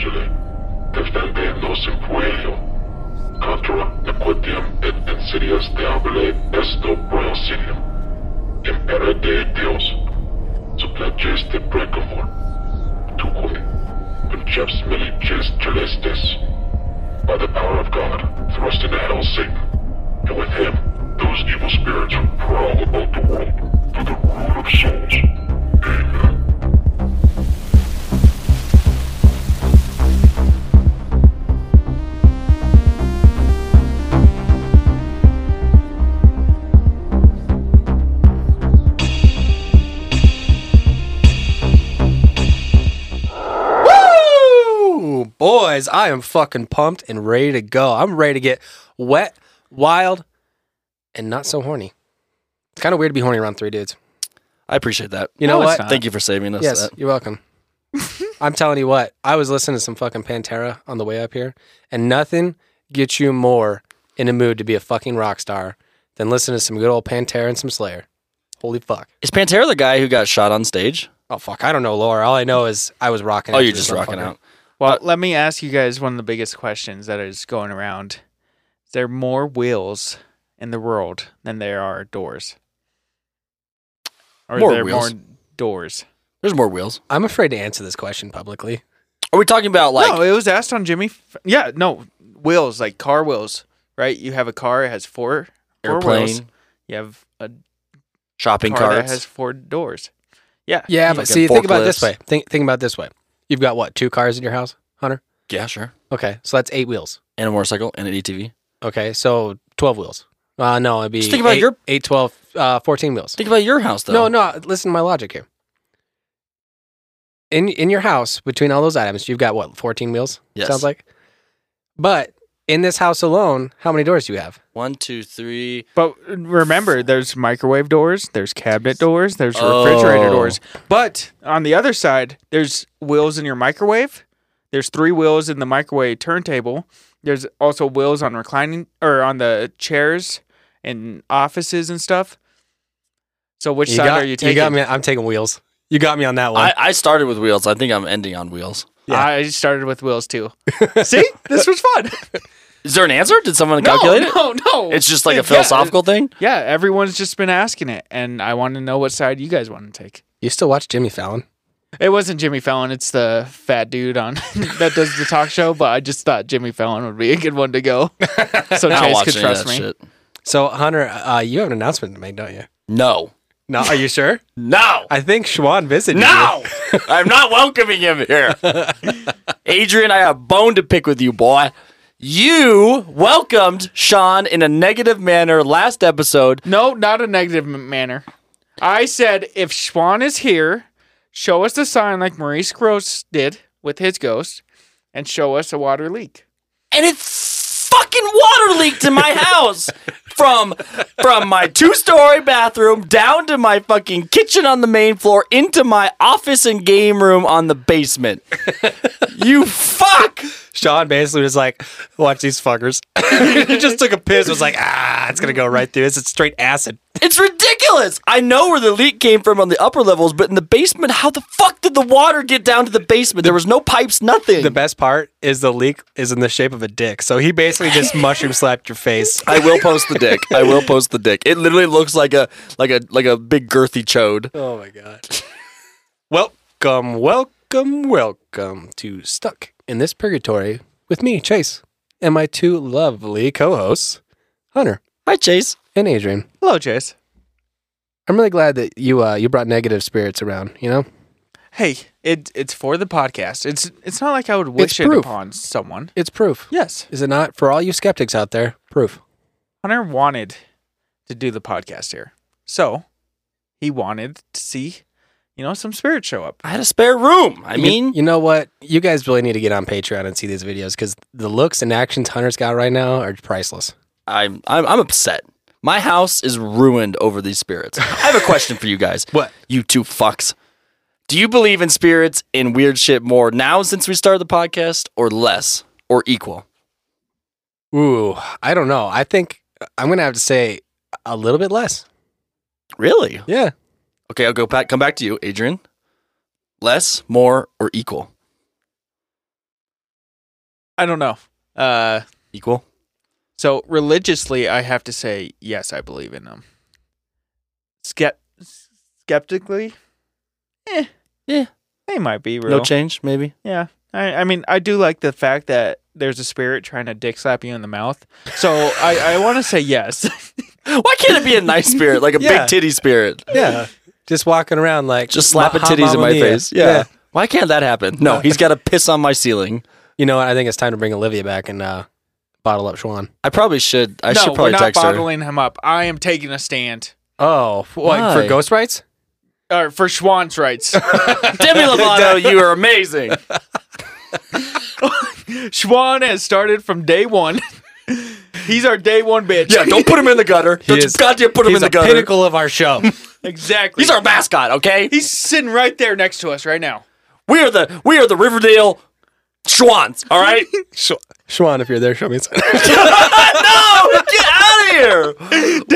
angeli, defendernos en puello, contra nequitiam et insidias diaboli esto proelsidium, impere de Dios, suppleges de precamor, tuque, conceps milices celestis, by the power of God, thrust into hell Satan, and with him, those evil spirits who prowl about the world for the ruin of souls. Amen. Boys, I am fucking pumped and ready to go. I'm ready to get wet, wild, and not so horny. It's kind of weird to be horny around three dudes. I appreciate that. You know No, it's what? not. Thank you for saving us. Yes, that. you're welcome. I'm telling you what, I was listening to some fucking Pantera on the way up here, and nothing gets you more in a mood to be a fucking rock star than listening to some good old Pantera and some Slayer. Holy fuck. Is Pantera the guy who got shot on stage? Oh fuck, I don't know, Laura. All I know is I was rocking. Oh, out to you're this just rocking motherfucker. out. Well, let me ask you guys one of the biggest questions that is going around. Is there more wheels in the world than there are doors? Or More are there wheels. more doors? There's more wheels. I'm afraid to answer this question publicly. Are we talking about like no, it was asked on Jimmy. F- yeah, no wheels like car wheels, right? You have a car, it has four, four airplane, wheels. You have a shopping car that carts? has four doors. Yeah, Yeah, Fucking but see, think about it this forklifts. way. Think think about it this way. You've got what? Two cars in your house, Hunter? yeah, sure. Okay, so that's eight wheels. And a motorcycle and an ATV. Okay, so 12 wheels. Uh, no, it'd be Just think about eight, your- 8, 12, uh, 14 wheels. Think about your house though. No, no, listen to my logic here. In in your house, between all those items, you've got what, 14 wheels? Yes. Sounds like. But in this house alone, how many doors do you have? One, two, three. But remember, there's microwave doors, there's cabinet doors, there's oh. refrigerator Oh. doors. But on the other side, there's wheels in your microwave. There's three wheels in the microwave turntable. There's also wheels on reclining or on the chairs and offices and stuff. So which you side got, are you taking? You got me. I'm taking wheels. You got me on that one. I, I started with wheels. I think I'm ending on wheels. Yeah. I started with wheels too. See, this was fun. Is there an answer? Did someone calculate it? no, no. It's just like a Yeah, philosophical thing. Yeah, everyone's just been asking it, and I want to know what side you guys want to take. you still watch Jimmy Fallon? It wasn't Jimmy Fallon. It's the fat dude on that does the talk show. But I just thought Jimmy Fallon would be a good one to go, so Chase could trust me. shit. So Hunter, uh, you have an announcement to make, don't you? No. No, are you sure? No. I think Schwan visited No. I'm not welcoming him here. Adrian, I have bone to pick with you, boy. You welcomed Sean in a negative manner last episode. No, not a negative m- manner. I said if Schwan is here, show us the sign like Maurice Gross did with his ghost, and show us a water leak. and it fucking water leaked in my house from from my two-story bathroom down to my fucking kitchen on the main floor into my office and game room on the basement. you fuck! Sean basically was like, "Watch these fuckers." he just took a piss. Was like, "Ah, it's gonna go right through. This It's straight acid." It's ridiculous. I know where the leak came from on the upper levels, but in the basement, how the fuck did the water get down to the basement? There was no pipes, nothing. The best part is the leak is in the shape of a dick. So he basically just mushroom slapped your face. I will post the dick. I will post the dick. It literally looks like a like a like a big girthy chode. Oh my god. welcome, welcome, welcome to Stuck in This Purgatory with me, Chase, and my two lovely co-hosts, Hunter Hi, Chase. and Adrian. Hello, Chase. I'm really glad that you uh, you brought negative spirits around. You know, Hey, it it's for the podcast. It's it's not like I would wish it proof. upon someone. it's proof. Yes, Is it not for all you skeptics out there? Proof. Hunter wanted to do the podcast here, so he wanted to see, you know, some spirits show up. I had a spare room. I You- mean, you, know what? You guys really need to get on Patreon and see these videos because the looks and actions Hunter's got right now are priceless. I'm, I'm I'm upset. My house is ruined over these spirits. I have a question for you guys. What? You two fucks. Do you believe in spirits and weird shit more now since we started the podcast, or less, or equal? Ooh, I don't know. I think I'm gonna have to say a little bit less. Really? Yeah. Okay, I'll go back. Come back to you, Adrian. Less, more, or equal? I don't know. Uh, Equal. So religiously, I have to say yes, I believe in them. Skept- skeptically, eh, Yeah. they might be real. No change, maybe. Yeah. I, I mean, I do like the fact that there's a spirit trying to dick slap you in the mouth. So I, I want to say yes. Why can't it be a nice spirit, like a Yeah. big titty spirit? Yeah. Just walking around like Just slapping Ma- titties in Mamma my Mia. face. Yeah. Why can't that happen? No, he's got to piss on my ceiling. You know what? I think it's time to bring Olivia back and uh, bottle up Schwan. I probably should. I no, should we're not text her. bottling him up. I am taking a stand. Oh, what, Why? for ghost rights? Or for Schwann's rights. Demi Lovato, you are amazing. Schwann has started from day one. He's our day one bitch. Yeah, don't put him in the gutter. Don't is- just goddamn put him in the the gutter. pinnacle of our show. exactly. He's our mascot, okay? He's sitting right there next to us right now. We are the we are the Riverdale Schwans, all right? Sh- Schwan, if you're there, show me a sign. no, get out of here.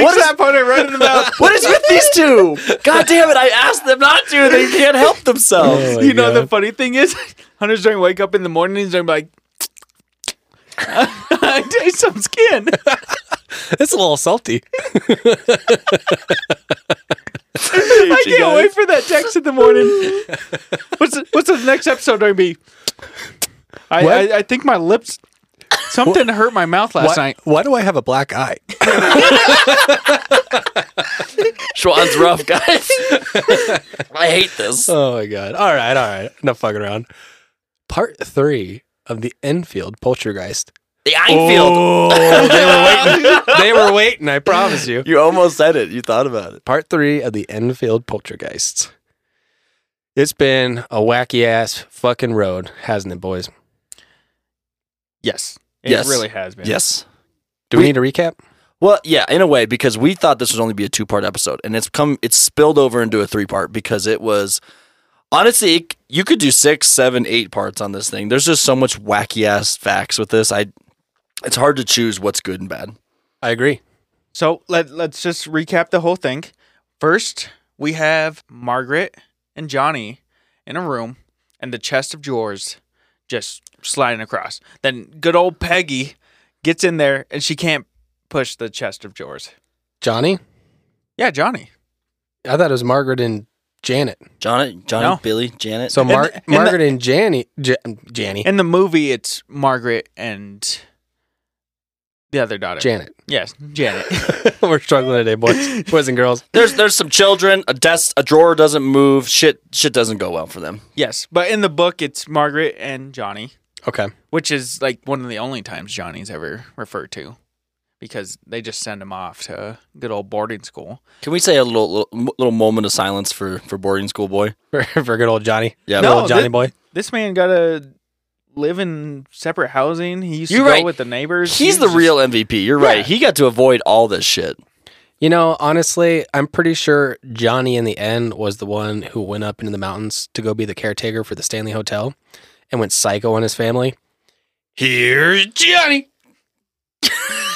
What is that? Put it right in the mouth. What is with these two? God damn it, I asked them not to. They can't help themselves. Oh, my you know the God. funny thing is, Hunter's going to wake up in the morning and he's going to be like, I taste some skin. it's a little salty. I can't wait for that text in the morning. What's what's the next episode going to be? I, I I think my lips. Something hurt my mouth last Why, night. why do I have a black eye? Schwan's rough, guys. I hate this. Oh my god! All right, all right. Enough fucking around. Part three of the Enfield Poltergeist. The Einfield. Oh, they were waiting. They were waiting. I promise you. You almost said it. You thought about it. Part three of the Enfield Poltergeists. It's been a wacky ass fucking road, hasn't it, boys? Yes. It Yes. really has been. Yes. Do we, We- need a recap? Well, yeah, in a way, because we thought this would only be a two part episode, and it's come, it's spilled over into a three part because it was honestly, you could do six, seven, eight parts on this thing. There's just so much wacky ass facts with this. I, it's hard to choose what's good and bad. I agree. So let let's just recap the whole thing. First, we have Margaret and Johnny in a room, and the chest of drawers just sliding across. Then good old Peggy gets in there, and she can't push the chest of drawers. Johnny? Yeah, Johnny. I thought it was Margaret and Janet. Johnny, Johnny, No. Billy, Janet. So Mar- the- and Margaret and Janny, J- Janny, In the movie, it's Margaret and the other daughter. Janet. Yes, Janet. We're struggling today, boys, boys and girls. there's there's some children. A desk, a drawer doesn't move. Shit, shit doesn't go well for them. yes, but in the book, it's Margaret and Johnny. Okay. which is like one of the only times Johnny's ever referred to because they just send him off to good old boarding school. Can we say a little little, little moment of silence for for boarding school boy? For, for good old Johnny. Yeah, Good old Johnny thi- boy. This man got to live in separate housing. He used You're to go right. with the neighbors. he's He the was real MVP. You're Yeah. right. He got to avoid all this shit. You know, honestly, I'm pretty sure Johnny in the end was the one who went up into the mountains to go be the caretaker for the Stanley Hotel and went psycho on his family. Here's Johnny.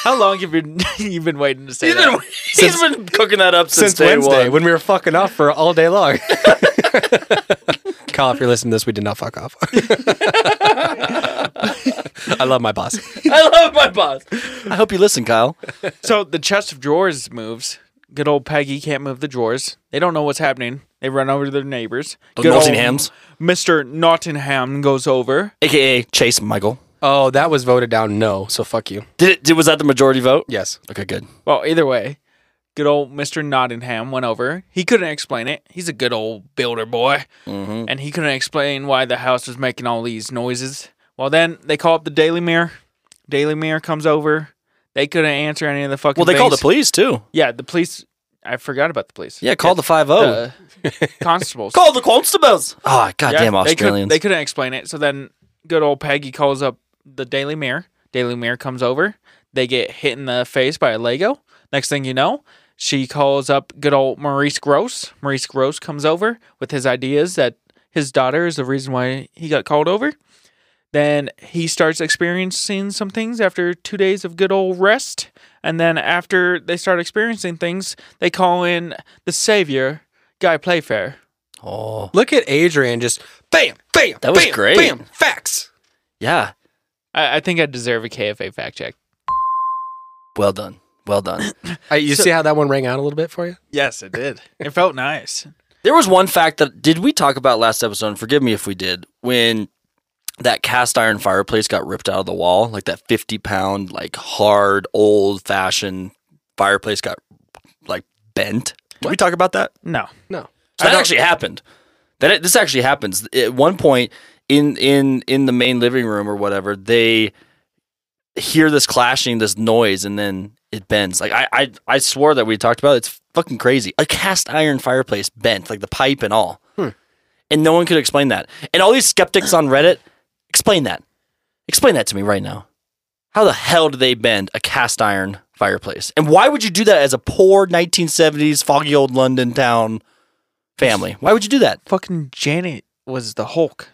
How long have you been you've been waiting to say He's that? been, he's been cooking that up since, Since day Wednesday, one. when we were fucking off for all day long. Kyle, if you're listening to this, we did not fuck off. I love my boss. I love my boss. I hope you listen, Kyle. So the chest of drawers moves. Good old Peggy can't move the drawers. They don't know what's happening. They run over to their neighbors. The Good old Nottinghams, Mr. Nottingham goes over. aka Chase Michael. Oh, that was voted down no, so fuck you. Did it? Did, was that the majority vote? Yes. Okay, good. Well, either way, good old Mr. Nottingham went over. He couldn't explain it. He's a good old builder boy. hmm And he couldn't explain why the house was making all these noises. Well, then they call up the Daily Mirror. Daily Mirror comes over. They couldn't answer any of the fucking Well, they called the police too. Yeah, the police. I forgot about the police. Yeah, call the five zero. The constables. Call the constables. Oh, goddamn Yeah, Australians. They, couldn't explain it. So then good old Peggy calls up the Daily Mirror. Daily Mirror comes over. They get hit in the face by a Lego. Next thing you know, she calls up good old Maurice Gross. Maurice Gross comes over with his ideas that his daughter is the reason why he got called over. Then he starts experiencing some things after two days of good old rest. And then after they start experiencing things, they call in the savior, Guy Playfair. oh, Look at Adrian just bam, bam, That was bam, great. bam, facts. yeah. I, I think I deserve a KFA fact check. Well done. Well done. Uh, you see how that one rang out a little bit for you? Yes, it did. it felt nice. There was one fact that did we talk about last episode? And forgive me if we did. When that cast iron fireplace got ripped out of the wall, like that fifty pound, like hard, old fashioned fireplace got like bent. Did we talk about that? No. No. So that actually happened. That it, this actually happens. At one point in in in the main living room or whatever, they hear this clashing, this noise, and then it bends. Like I I, I swore that we talked about it. It's fucking crazy. A cast iron fireplace bent, like the pipe and all, hmm. and no one could explain that. And all these skeptics on Reddit explain that. Explain that to me right now. How the hell do they bend a cast iron fireplace? And why would you do that as a poor 1970s foggy old London town family? Why would you do that? Fucking Janet was the Hulk.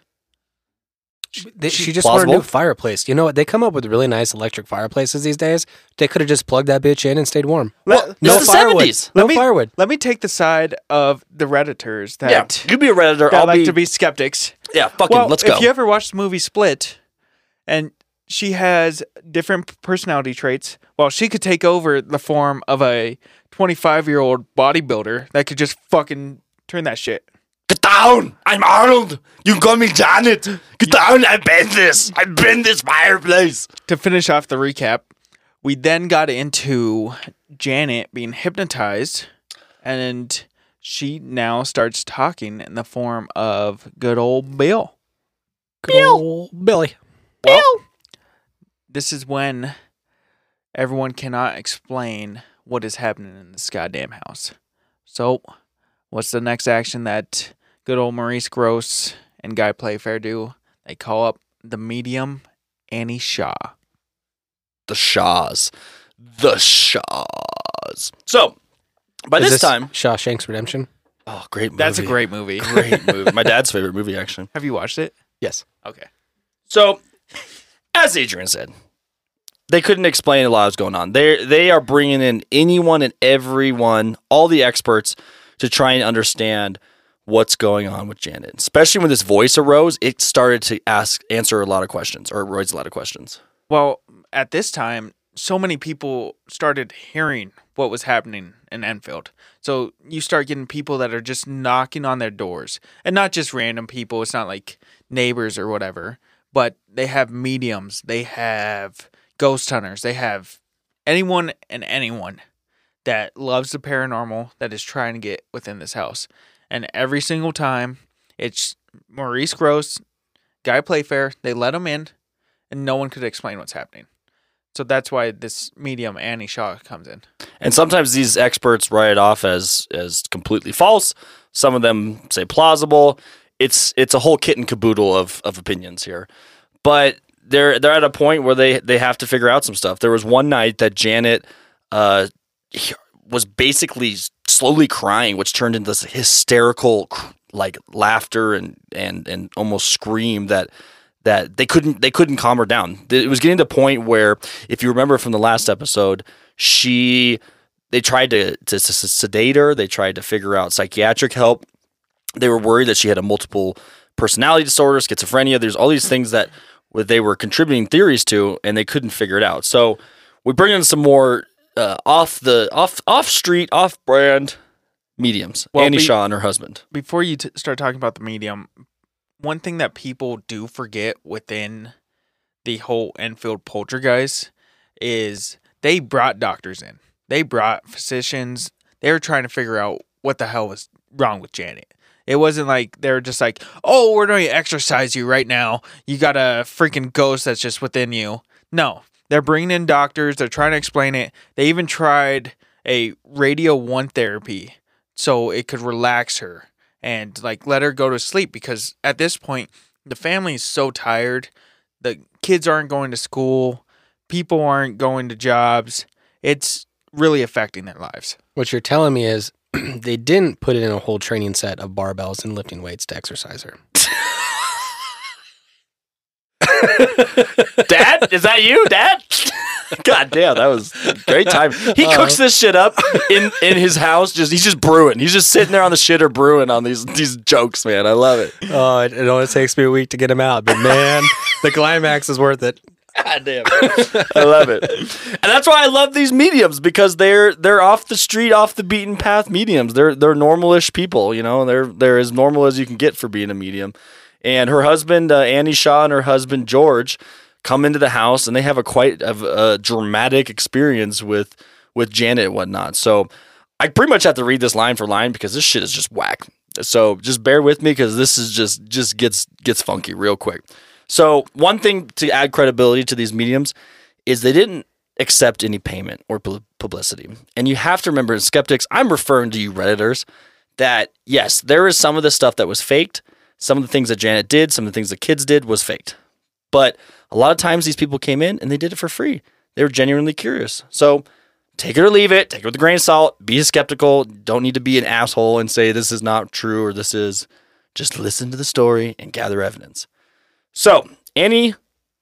They, she just wanted a new fireplace. You know what? They come up with really nice electric fireplaces these days. They could have just plugged that bitch in and stayed warm. Let- no it's the firewood. 70s. No Let me- firewood. Let me take the side of the redditors that, Yeah, you be a redditor. I'll like be, to be skeptics. yeah. Fucking well, let's go. if you ever watched the movie Split, and she has different personality traits, well, she could take over the form of a 25 year old bodybuilder that could just fucking turn that shit. Get down! I'm Arnold. You call me Janet. Get down! I bend this. I bend this fireplace. To finish off the recap, we then got into Janet being hypnotized, and she now starts talking in the form of good old Bill. Bill. Billy. Well, this is when everyone cannot explain what is happening in this goddamn house. So, what's the next action that good old Maurice Gross and Guy Playfair do? They call up the medium Annie Shaw. The Shaws. The Shaws. So, by Is this, time, Shawshank's Redemption. oh, great movie. That's a great movie. great movie. My dad's favorite movie, actually. Have you watched it? Yes. Okay. So, as Adrian said, they couldn't explain a lot was going on. They they are bringing in anyone and everyone, all the experts, to try and understand what's going on with Janet. Especially when this voice arose, it started to ask answer a lot of questions, or raise a lot of questions. Well, at this time, so many people started hearing what was happening in Enfield. So you start getting people that are just knocking on their doors, and not just random people. It's not like neighbors or whatever, but they have mediums, they have ghost hunters, they have anyone and anyone that loves the paranormal that is trying to get within this house. And every single time, it's Maurice Gross, Guy Playfair. They let them in, and no one could explain what's happening. So that's why this medium Annie Shaw comes in. And sometimes these experts write it off as as completely false. Some of them say plausible. It's it's a whole kit and caboodle of of opinions here. But they're they're at a point where they they have to figure out some stuff. There was one night that Janet uh was basically slowly crying, which turned into this hysterical like laughter and and and almost scream that that they couldn't they couldn't calm her down. It was getting to the point where, if you remember from the last episode, she they tried to, to, to sedate her. They tried to figure out psychiatric help. They were worried that she had a multiple personality disorder, schizophrenia. There's all these things that they were contributing theories to, and they couldn't figure it out. So we bring in some more uh, off the off off street, off brand mediums. Well, Annie we- Shaw and her husband. Before you t- start talking about the medium, one thing that people do forget within the whole Enfield poltergeist is they brought doctors in. They brought physicians. They were trying to figure out what the hell was wrong with Janet. It wasn't like they were just like, "Oh, we're going to exercise you right now. You got a freaking ghost that's just within you." No, they're bringing in doctors. They're trying to explain it. They even tried a radio one therapy so it could relax her and like let her go to sleep because at this point the family is so tired. The kids aren't going to school. People aren't going to jobs. It's really affecting their lives. What you're telling me is they didn't put it in a whole training set of barbells and lifting weights to exercise her. Dad, is that you, Dad? God damn, that was a great time. He uh-huh. cooks this shit up in in his house. Just he's just brewing. He's just sitting there on the shitter brewing on these these jokes, man. I love it. Oh, it, it only takes me a week to get him out, but man, the climax is worth it. God damn it. I love it. And that's why I love these mediums because they're they're off the street, off the beaten path mediums. They're they're normalish people, you know. They're they're as normal as you can get for being a medium. And her husband uh, Annie Shaw and her husband George come into the house and they have a quite a, a dramatic experience with with Janet and whatnot. So I pretty much have to read this line for line because this shit is just whack. So just bear with me because this is just just gets gets funky real quick. So one thing to add credibility to these mediums is they didn't accept any payment or publicity. And you have to remember, as skeptics, I'm referring to you redditors, that yes, there is some of the stuff that was faked. Some of the things that Janet did, some of the things the kids did was faked. But a lot of times these people came in and they did it for free. They were genuinely curious. So take it or leave it, take it with a grain of salt, be skeptical. Don't need to be an asshole and say this is not true or this is. Just listen to the story and gather evidence. So Annie,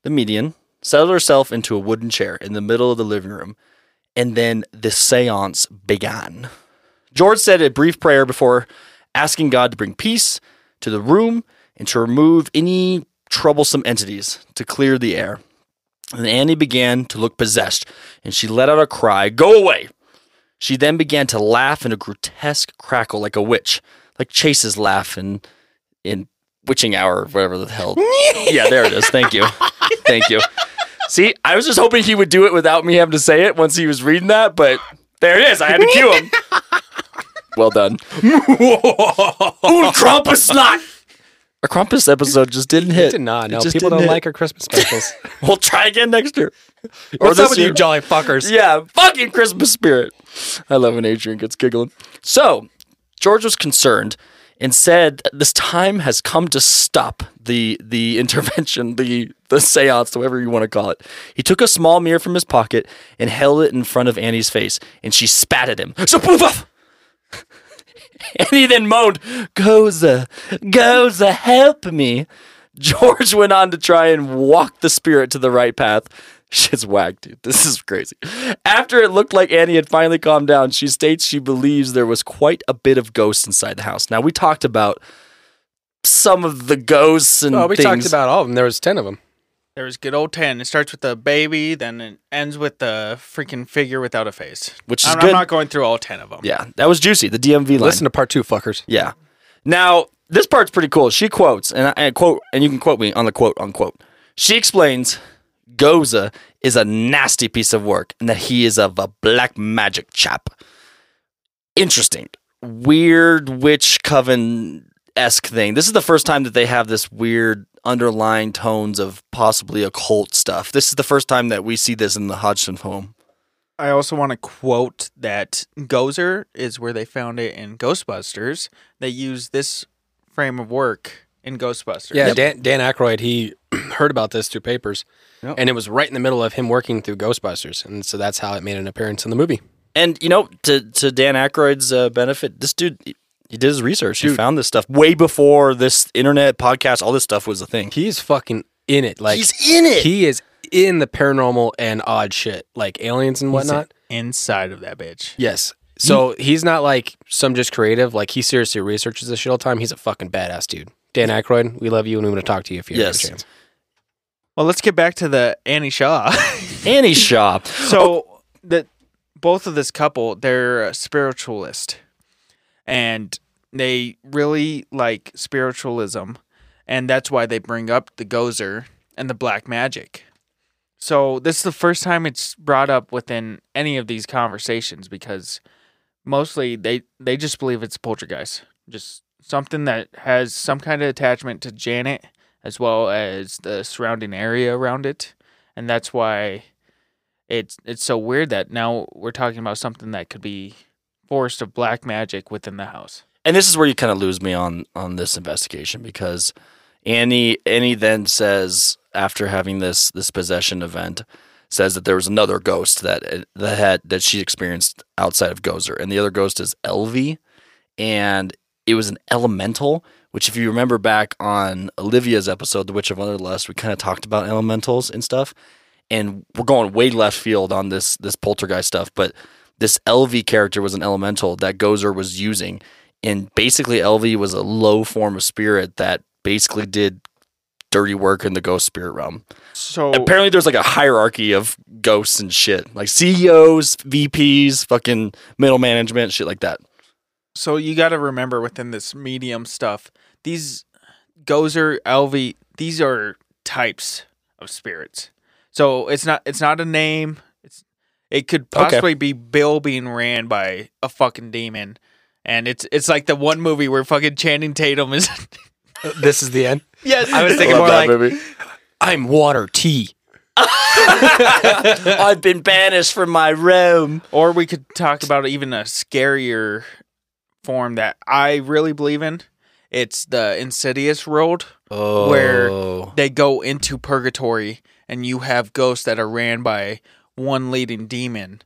the median, settled herself into a wooden chair in the middle of the living room, and then the seance began. George said a brief prayer before asking God to bring peace to the room and to remove any troublesome entities to clear the air. And Annie began to look possessed, and she let out a cry, Go away! She then began to laugh in a grotesque crackle like a witch, like Chase's laugh in, in Witching Hour, or whatever the hell. yeah, there it is. Thank you. Thank you. See, I was just hoping he would do it without me having to say it once he was reading that, but there it is. I had to cue him. Well done. Un Krampus not. Our Krampus episode just didn't hit. Did not. It No, just people don't hit. like our Christmas specials. We'll try again next year. What's this up with you jolly fuckers? Yeah, fucking Christmas spirit. I love when Adrian gets giggling. So, George was concerned and said that this time has come to stop the the intervention, the the seance, whatever you want to call it. He took a small mirror from his pocket and held it in front of Annie's face, and she spat at him. So poof off. And he then moaned, Gozer, Gozer, help me. George went on to try and walk the spirit to the right path. Shit's whack, dude. This is crazy. After it looked like Annie had finally calmed down, she states she believes there was quite a bit of ghosts inside the house. Now, we talked about some of the ghosts and Well, we things. talked about all of them. There was ten of them. There was good old 10. It starts with the baby, then it ends with the freaking figure without a face. Which is I'm, good. I'm not going through all 10 of them. yeah, that was juicy. The DMV line. Listen to part two, fuckers. Yeah. Now, this part's pretty cool. She quotes, and I and quote, and you can quote me on the quote unquote. She explains Gozer is a nasty piece of work and that he is of a black magic chap. Interesting. Weird witch coven esque thing. This is the first time that they have this weird underlying tones of possibly occult stuff. This is the first time that we see this in the Hodgson home. I also want to quote that Gozer is where they found it in Ghostbusters. They use this frame of work in Ghostbusters. Yeah, Dan, Dan Aykroyd, he heard about this through papers, Yep. and it was right in the middle of him working through Ghostbusters, and so that's how it made an appearance in the movie. And you know, to to Dan Aykroyd's uh, benefit, this dude he he did his research. He found this stuff way before this internet podcast, all this stuff was a thing. He's fucking in it. Like He's in it. he is in the paranormal and odd shit, like aliens and He's whatnot. inside of that bitch. Yes. So he's not like some just creative. Like he seriously researches this shit all the time. He's a fucking badass dude. Dan Aykroyd, we love you and we want to talk to you if you ever Yes. get a chance. Well, let's get back to the Annie Shaw. Annie Shaw. so oh. the both of this couple, they're a spiritualist, and they really like spiritualism, and that's why they bring up the Gozer and the black magic. So this is the first time it's brought up within any of these conversations because mostly they they just believe it's poltergeist, just something that has some kind of attachment to Janet as well as the surrounding area around it, and that's why it's it's so weird that now we're talking about something that could be forced of black magic within the house. And this is where you kind of lose me on on this investigation because Annie Annie then says after having this this possession event says that there was another ghost that uh, that had that she experienced outside of Gozer, and the other ghost is Elvie, and it was an elemental. Which, if you remember back on Olivia's episode, The Witch of Wonderlust, we kind of talked about elementals and stuff, and we're going way left field on this this poltergeist stuff, but this Elvie character was an elemental that Gozer was using, and basically Elvie was a low form of spirit that basically did dirty work in the ghost spirit realm. So Apparently, there's like a hierarchy of ghosts and shit, like CEOs, VPs, fucking middle management, shit like that. so you got to remember within this medium stuff, these Gozer, Elvie, these are types of spirits. So it's not it's not a name. It's it could Okay. possibly be Bill being ran by a fucking demon. And it's it's like the one movie where fucking Channing Tatum is this is the end. Yes. I was thinking Love more that like movie. I'm water tea. I've been banished from my room. Or we could talk about even a scarier form that I really believe in. It's the Insidious world. Oh, Where- They go into purgatory and you have ghosts that are ran by one leading demon.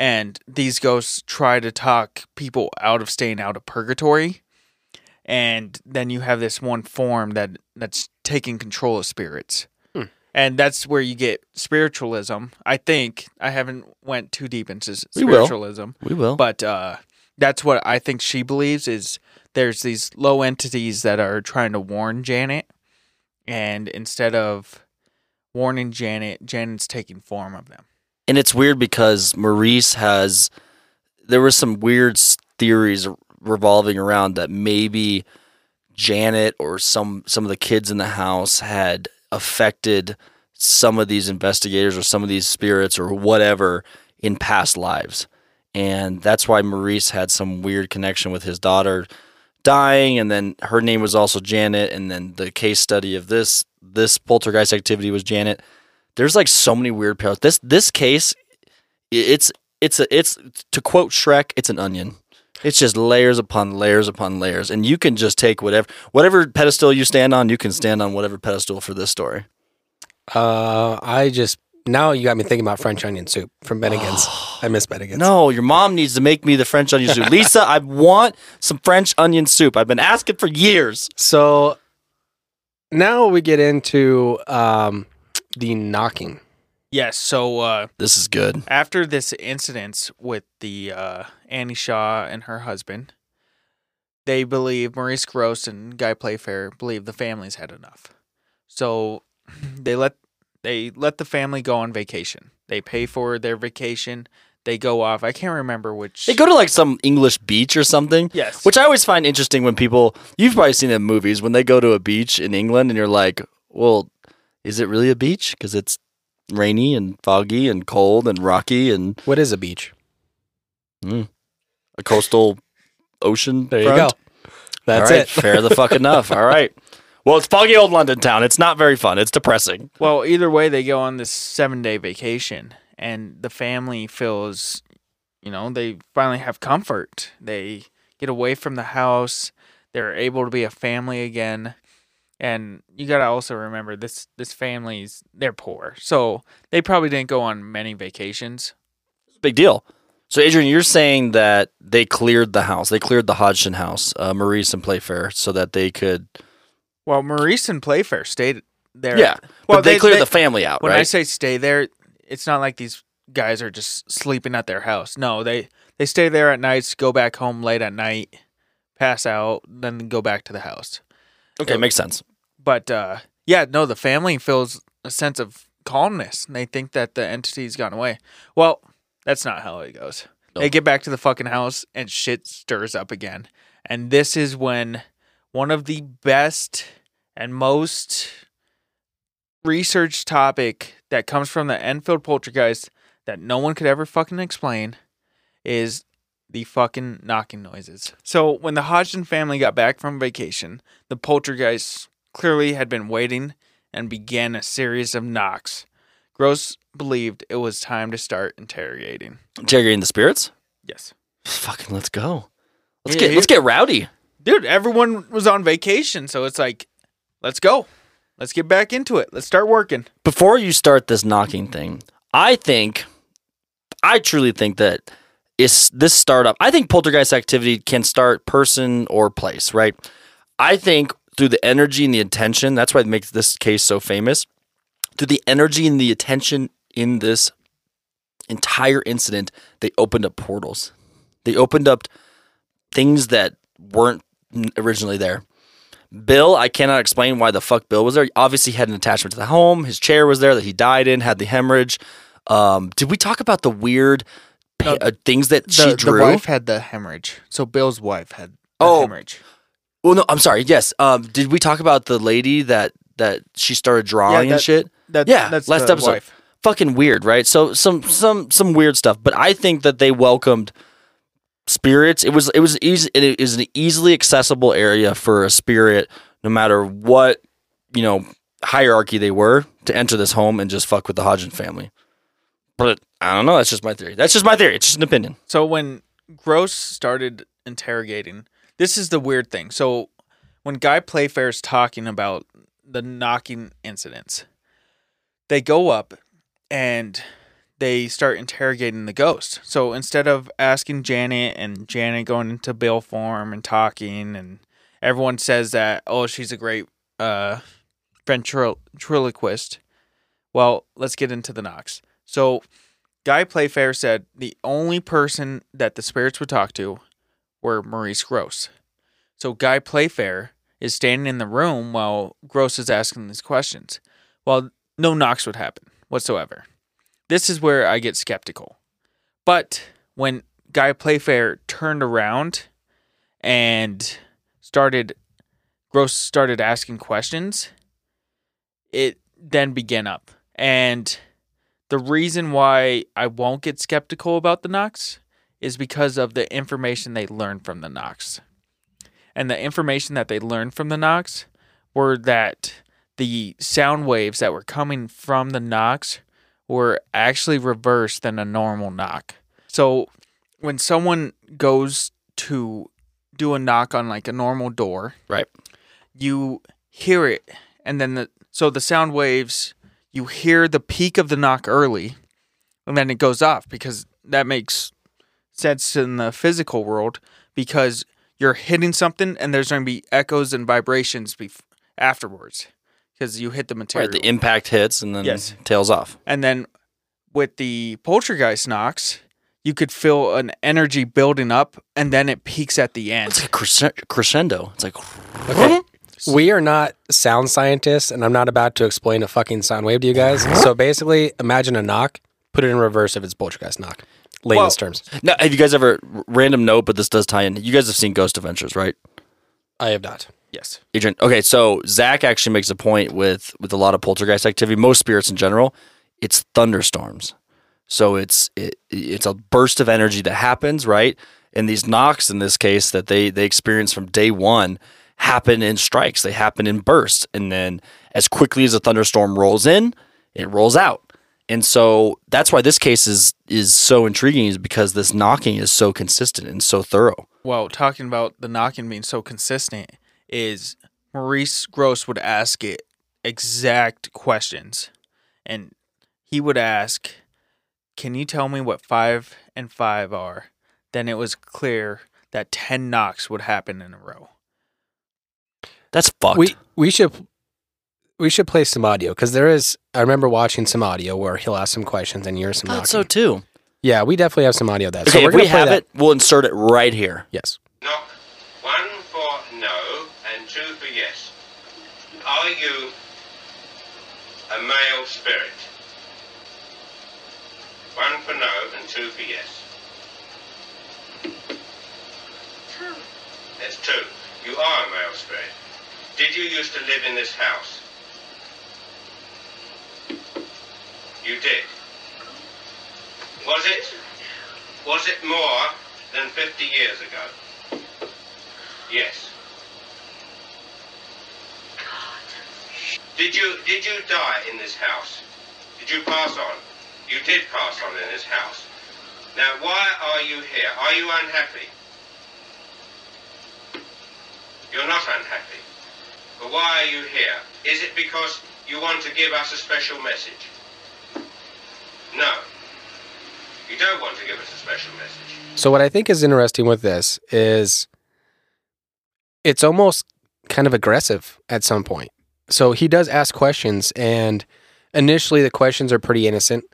And these ghosts try to talk people out of staying out of purgatory. And then you have this one form that that's taking control of spirits. Hmm. And that's where you get spiritualism. I think I haven't went too deep into s- We will. spiritualism we will. but uh, that's what I think she believes is there's these low entities that are trying to warn Janet, and instead of warning Janet, Janet's taking form of them. And it's weird because Maurice has there were some weird theories revolving around that maybe Janet or some some of the kids in the house had affected some of these investigators or some of these spirits or whatever in past lives. And that's why Maurice had some weird connection with his daughter dying. And then her name was also Janet. And then the case study of this this poltergeist activity was Janet there's like so many weird parallels. This this case, it's it's a it's to quote Shrek, it's an onion. It's just layers upon layers upon layers, and you can just take whatever whatever pedestal you stand on, you can stand on whatever pedestal for this story. Uh, I just now you got me thinking about French onion soup from Bennigan's. I miss Bennigan's. No, your mom needs to make me the French onion soup. Lisa, I want some French onion soup. I've been asking for years. So now we get into um, the knocking. Yes. So uh, This is good. after this incident with the uh, Annie Shaw and her husband, they believe Maurice Gross and Guy Playfair believe the family's had enough. So they let they let the family go on vacation. They pay for their vacation. They go off. I can't remember which. They go to like some English beach or something. Yes. Which I always find interesting when people, you've probably seen it in movies, when they go to a beach in England and you're like, well, is it really a beach? Because it's rainy and foggy and cold and rocky and What is a beach? Hmm. a coastal ocean. There you go. That's right, it. Fair the fuck enough. All right. Well, it's foggy old London town. It's not very fun. It's depressing. Well, either way, they go on this seven day vacation, and the family feels, you know, they finally have comfort. They get away from the house. They're able to be a family again. And you gotta also remember this this family's they're poor. So they probably didn't go on many vacations. Big deal. So, Adrian, you're saying that they cleared the house. They cleared the Hodgson house, uh, Maurice and Playfair, so that they could. Well, Maurice and Playfair stayed there. Yeah. Well, but they, they- cleared they- the family out, When I say stay there, it's not like these guys are just sleeping at their house. No, they they stay there at nights, go back home late at night, pass out, then go back to the house. okay, makes sense. But uh, yeah, no, the family feels a sense of calmness. And they think that the entity's gone away. Well, that's not how it goes. They get back to the fucking house and shit stirs up again. And this is when one of the best and most researched topic that comes from the Enfield poltergeist that no one could ever fucking explain is the fucking knocking noises. So when the Hodgson family got back from vacation, the poltergeist clearly had been waiting and began a series of knocks. Gross believed it was time to start interrogating. Interrogating the spirits? Yes. Fucking let's go. Let's Yeah, get let's get rowdy. Dude, everyone was on vacation, so it's like, let's go. Let's get back into it. Let's start working. Before you start this knocking thing, I think I truly think that is this startup. I think poltergeist activity can start person or place, right? I think through the energy and the attention, that's why it makes this case so famous. Through the energy and the attention in this entire incident, they opened up portals. They opened up things that weren't originally there. Bill, I cannot explain why the fuck Bill was there. Obviously, he had an attachment to the home. His chair was there that he died in, had the hemorrhage. Um, did we talk about the weird pa- uh, things that The, she the wife had the hemorrhage. So Bill's wife had the Oh. hemorrhage. Well, no, I'm sorry. Yes. Um, did we talk about the lady that that she started drawing and that- shit? That, Yeah, that's last the episode. wife. fucking weird, right? So some some some weird stuff, but I think that they welcomed spirits. It was it was easy. It is an easily accessible area for a spirit, no matter what you know hierarchy they were, to enter this home and just fuck with the Hodgson family. But I don't know. That's just my theory. That's just my theory. It's just an opinion. So when Gross started interrogating, this is the weird thing. So when Guy Playfair is talking about the knocking incidents, they go up and they start interrogating the ghost. So instead of asking Janet and Janet going into Bill form and talking, and everyone says that oh she's a great uh, ventriloquist. Well, let's get into the knocks. So Guy Playfair said the only person that the spirits would talk to were Maurice Gross. So Guy Playfair is standing in the room while Gross is asking these questions. Well, no knocks would happen whatsoever. This is where I get skeptical. But when Guy Playfair turned around and started Gross started asking questions, it then began up. And the reason why I won't get skeptical about the knocks is because of the information they learned from the knocks. And the information that they learned from the knocks were that the sound waves that were coming from the knocks were actually reversed than a normal knock. So when someone goes to do a knock on like a normal door, Right. you hear it and then the so the sound waves you hear the peak of the knock early and then it goes off because that makes sense in the physical world because you're hitting something and there's going to be echoes and vibrations bef- afterwards because you hit the material Right. The impact hits and then Yes. tails off. and then with the poltergeist knocks you could feel an energy building up and then it peaks at the end It's like a crescendo- crescendo. It's like Okay. We are not sound scientists, and I'm not about to explain a fucking sound wave to you guys. So basically, imagine a knock, put it in reverse if it's poltergeist knock. Layman's terms. Now, have you guys ever random note? But this does tie in. You guys have seen Ghost Adventures, right? I have not. yes Adrian. Okay, so Zak actually makes a point with with a lot of poltergeist activity. Most spirits in general, it's thunderstorms. So it's it, it's a burst of energy that happens, right? And these knocks, in this case, that they they experience from day one, happen in strikes. They happen in bursts, and then as quickly as a thunderstorm rolls in, it rolls out. And so that's why this case is is so intriguing, is because this knocking is so consistent and so thorough. well, talking about the knocking being so consistent is Maurice Gross would ask it exact questions. And he would ask, Can you tell me what five and five are? Then it was clear that 10 knocks would happen in a row. That's fucked. We we should we should play some audio because there is. I remember watching some audio where he'll ask some questions and hear some thought knocking. so too. yeah, we definitely have some audio of that. Okay, so we're if we play have that. it, we'll insert it right here. Yes. Knock. One for no and two for yes. Are you a male spirit? One for no and two for yes. Two. There's two. You are a male spirit. Did you used to live in this house? Did. Was it? Was it more than 50 years ago? Yes. God. Did you did you die in this house? Did you pass on? You did pass on in this house. Now why are you here? Are you unhappy? You're not unhappy. But why are you here? Is it because you want to give us a special message? No. You don't want to give us a special message. So what I think is interesting with this is it's almost kind of aggressive at some point. So he does ask questions and initially the questions are pretty innocent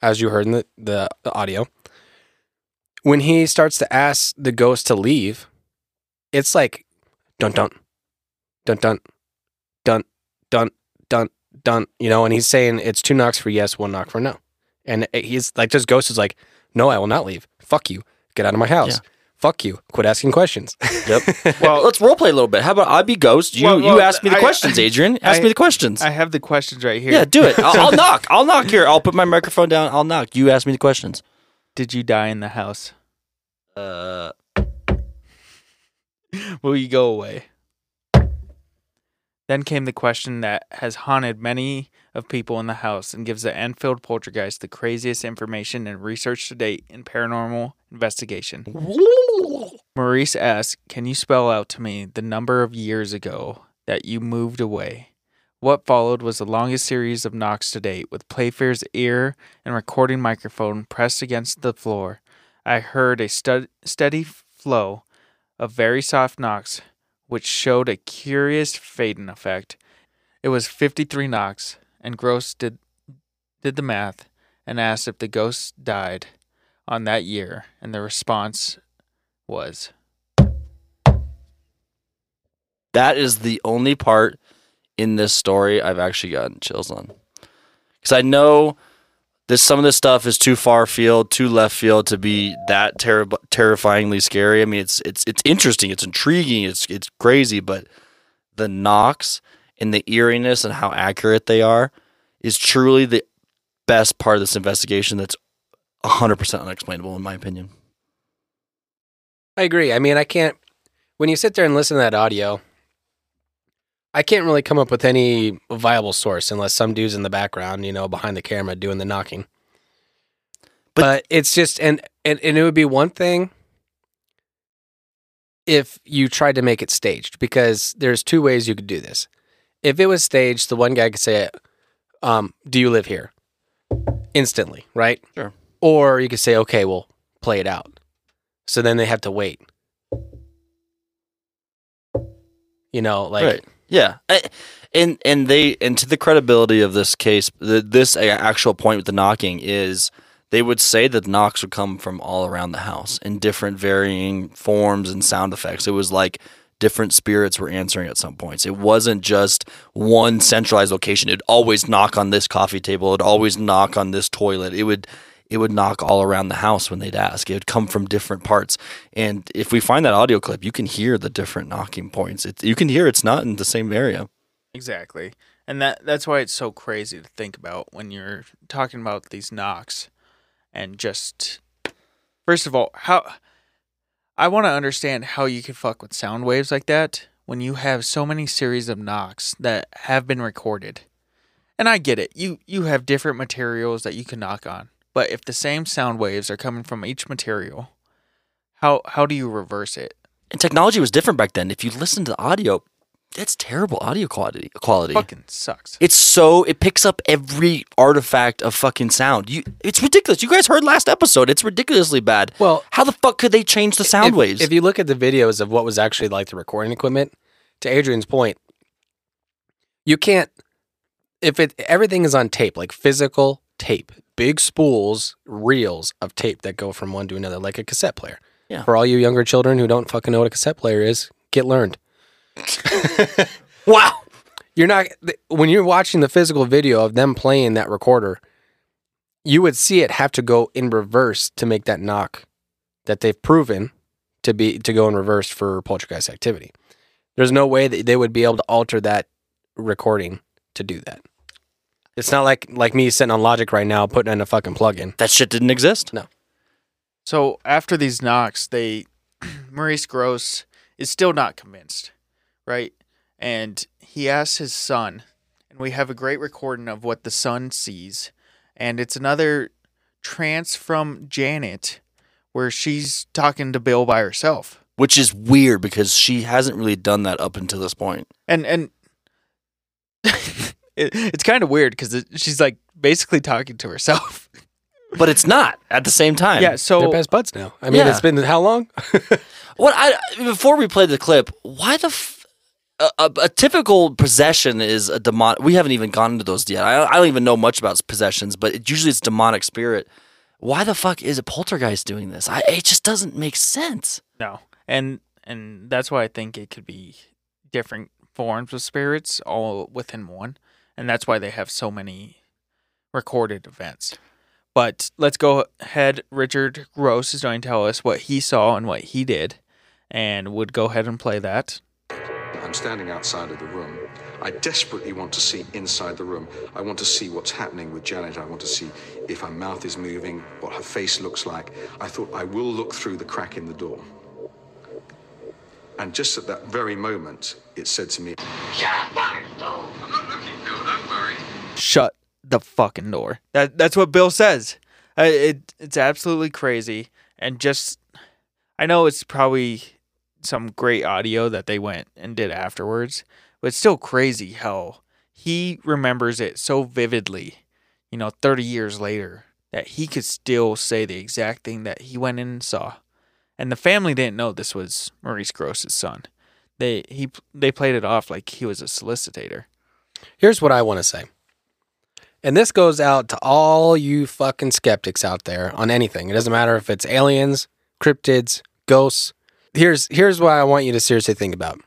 as you heard in the, the, the audio. When he starts to ask the ghost to leave, it's like dun dun dun dun dun dun dun dun. You know, and he's saying it's two knocks for yes, one knock for no. And he's like, just Ghost is like, no, I will not leave. Fuck you. Get out of my house. Yeah. Fuck you. Quit asking questions. Yep. well, let's role play a little bit. How about I be Ghost? You Well, you ask me the I- questions, Adrian. Ask I- me the questions. I have the questions right here. yeah, do it. I'll, I'll knock. I'll knock here. I'll put my microphone down. I'll knock. You ask me the questions. Did you die in the house? Uh, Will you go away? Then came the question that has haunted many of people in the house and gives the Enfield poltergeist the craziest information and research to date in paranormal investigation. Maurice asks, Can you spell out to me the number of years ago that you moved away? What followed was the longest series of knocks to date, with Playfair's ear and recording microphone pressed against the floor. I heard a stud- steady flow of very soft knocks, which showed a curious fading effect. It was 53 knocks, and Grosse did, did the math and asked if the ghost died on that year, and the response was that is the only part in this story I've actually gotten chills on. Because I know this some of this stuff is too far field, too left field to be that terri terrifyingly scary. I mean, it's it's it's interesting, it's intriguing, it's it's crazy, but the knocks and the eeriness and how accurate they are is truly the best part of this investigation. That's 100% unexplainable, in my opinion. I agree. I mean, I can't. When you sit there and listen to that audio, I can't really come up with any viable source unless some dude's in the background, you know, behind the camera doing the knocking. But- But, it's just, and, and and it would be one thing if you tried to make it staged, because there's two ways you could do this. If it was staged, the one guy could say, um, "Do you live here?" instantly, right? Sure. Or you could say, "Okay, well, play it out." So then they have to wait. You know, like right. Yeah. I- And and they and to the credibility of this case, the, this actual point with the knocking is they would say that knocks would come from all around the house in different varying forms and sound effects. It was like different spirits were answering at some points. It wasn't just one centralized location. It'd always knock on this coffee table. It'd always knock on this toilet. It would it would knock all around the house when they'd ask. It would come from different parts. And if we find that audio clip, you can hear the different knocking points. It, you can hear it's not in the same area. Exactly. And that that's why it's so crazy to think about when you're talking about these knocks and just first of all, how I want to understand how you can fuck with sound waves like that when you have so many series of knocks that have been recorded. And I get it. You you have different materials that you can knock on. But if the same sound waves are coming from each material, how how do you reverse it? And technology was different back then. If you listen to the audio, it's terrible audio quality. Quality. Fucking sucks. It's so it picks up every artifact of fucking sound. You, it's ridiculous. You guys heard last episode. It's ridiculously bad. Well, how the fuck could they change the sound if, waves? If you look at the videos of what was actually like the recording equipment, to Adrian's point, you can't if it everything is on tape, like physical tape, big spools, reels of tape that go from one to another, like a cassette player. Yeah. For all you younger children who don't fucking know what a cassette player is, get learned. wow. You're not when you're watching the physical video of them playing that recorder, you would see it have to go in reverse to make that knock that they've proven to be to go in reverse for poltergeist activity. There's no way that they would be able to alter that recording to do that. It's not like like me sitting on Logic right now putting in a fucking plug-in. That shit didn't exist. No. So after these knocks, they Maurice Grosse is still not convinced, right? And he asks his son, and we have a great recording of what the son sees, and it's another trance from Janet, where she's talking to Bill by herself, Which is weird because she hasn't really done that up until this point. and and it, it's kind of weird because she's like basically talking to herself. But it's not at the same time. yeah. They're So best buds now. I mean, Yeah. it's been how long? What I before we play the clip, why the f- a, a, a typical possession is a demon. We haven't even gone into those yet. I, I don't even know much about possessions, but it, usually it's demonic spirit. Why the fuck is a poltergeist doing this? I, it just doesn't make sense. No, and and that's why I think it could be different forms of spirits all within one, and that's why they have so many recorded events. But let's go ahead. Richard Grosse is going to tell us what he saw and what he did, and would go ahead and play that. I'm standing outside of the room. I desperately want to see inside the room. I want to see what's happening with Janet. I want to see if her mouth is moving, what her face looks like. I thought I will look through the crack in the door. And just at that very moment, it said to me, I'm not looking, Bill, don't worry. shut the fucking door. That that's what Bill says. Uh, it it's absolutely crazy, and just I know it's probably some great audio that they went and did afterwards, but it's still crazy how he remembers it so vividly. You know, thirty years later, that he could still say the exact thing that he went in and saw, and the family didn't know this was Maurice Grosse's son. They he they played it off like he was a solicitor. Here's what I want to say. And this goes out to all you fucking skeptics out there on anything. It doesn't matter if it's aliens, cryptids, ghosts. Here's here's what I want you to seriously think about.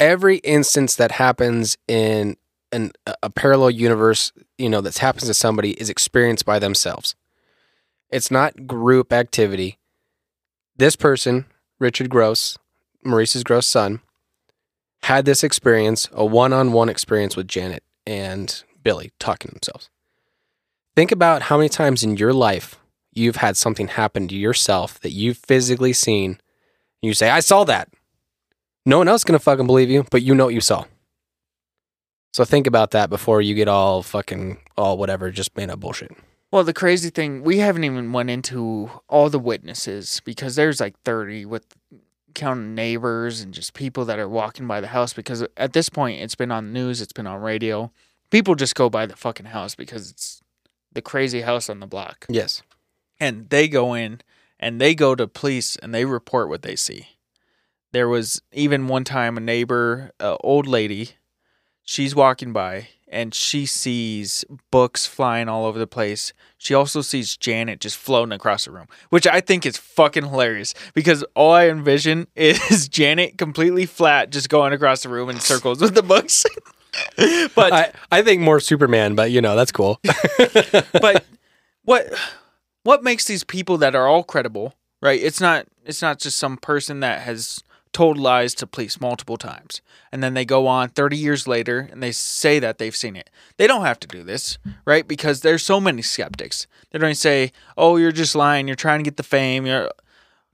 Every instance that happens in an, a parallel universe, you know, that happens to somebody is experienced by themselves. It's not group activity. This person, Richard Grosse, Maurice's Grosse son, had this experience, a one-on-one experience with Janet and Billy talking to themselves. Think about how many times in your life you've had something happen to yourself that you've physically seen. You say, I saw that. No one else is going to fucking believe you, but you know what you saw. So think about that before you get all fucking, all whatever, just made up bullshit. Well, the crazy thing, we haven't even went into all the witnesses because there's like 30 with counting neighbors and just people that are walking by the house because at this point it's been on the news, it's been on radio. People just go by the fucking house because it's the crazy house on the block. Yes. And they go in and they go to police and they report what they see. There was even one time a neighbor, uh, old lady, she's walking by and she sees books flying all over the place. She also sees Janet just floating across the room, which I think is fucking hilarious because all I envision is Janet completely flat just going across the room in circles with the books. but I, I think more Superman, but you know, that's cool. but what what makes these people that are all credible, right? It's not it's not just some person that has told lies to police multiple times and then they go on 30 years later and they say that they've seen it. They don't have to do this, right? Because there's so many skeptics. They're going to say, "Oh, you're just lying. You're trying to get the fame." You're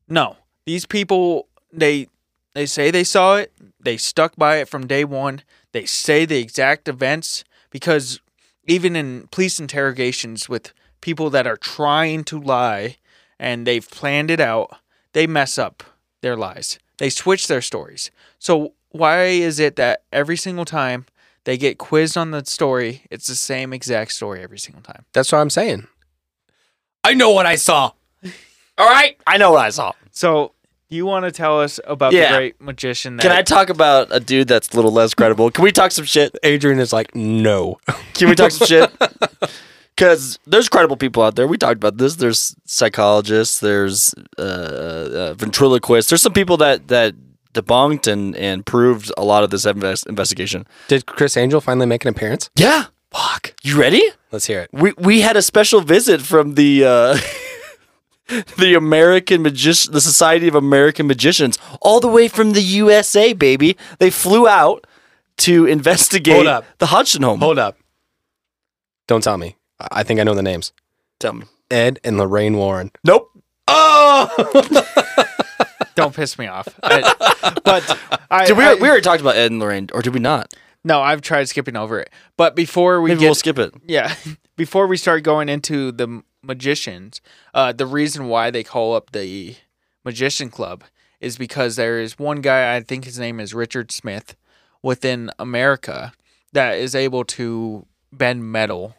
No. These people they they say they saw it. They stuck by it from day 1. They say the exact events because even in police interrogations with people that are trying to lie and they've planned it out, they mess up their lies. They switch their stories. So why is it that every single time they get quizzed on the story, it's the same exact story every single time? that's what I'm saying. I know what I saw. All right, I know what I saw. So you want to tell us about Yeah. the great magician that Can I talk about a dude that's a little less credible? Can we talk some shit? Adrian is like, no. Can we talk some shit? Because there's credible people out there. We talked about this. There's psychologists. There's uh, uh, ventriloquists. There's some people that that debunked and and proved a lot of this invest- investigation. Did Criss Angel finally make an appearance? Yeah. Fuck. You ready? Let's hear it. We we had a special visit from the uh, the American Magician, the Society of American Magicians, all the way from the USA, baby. They flew out to investigate Hold up. the Hodgson home. Hold up. Don't tell me. I I think I know the names. Tell me. Ed and Lorraine Warren. Nope. Oh, Don't piss me off. I- but I, did we, I- we already talked about Ed and Lorraine, or did we not? no, I've tried skipping over it. But before we Maybe get we'll skip it. Yeah. Before we start going into the magicians, uh, the reason why they call up the magician club is because there is one guy, I think his name is Richard Smith, within America that is able to bend metal.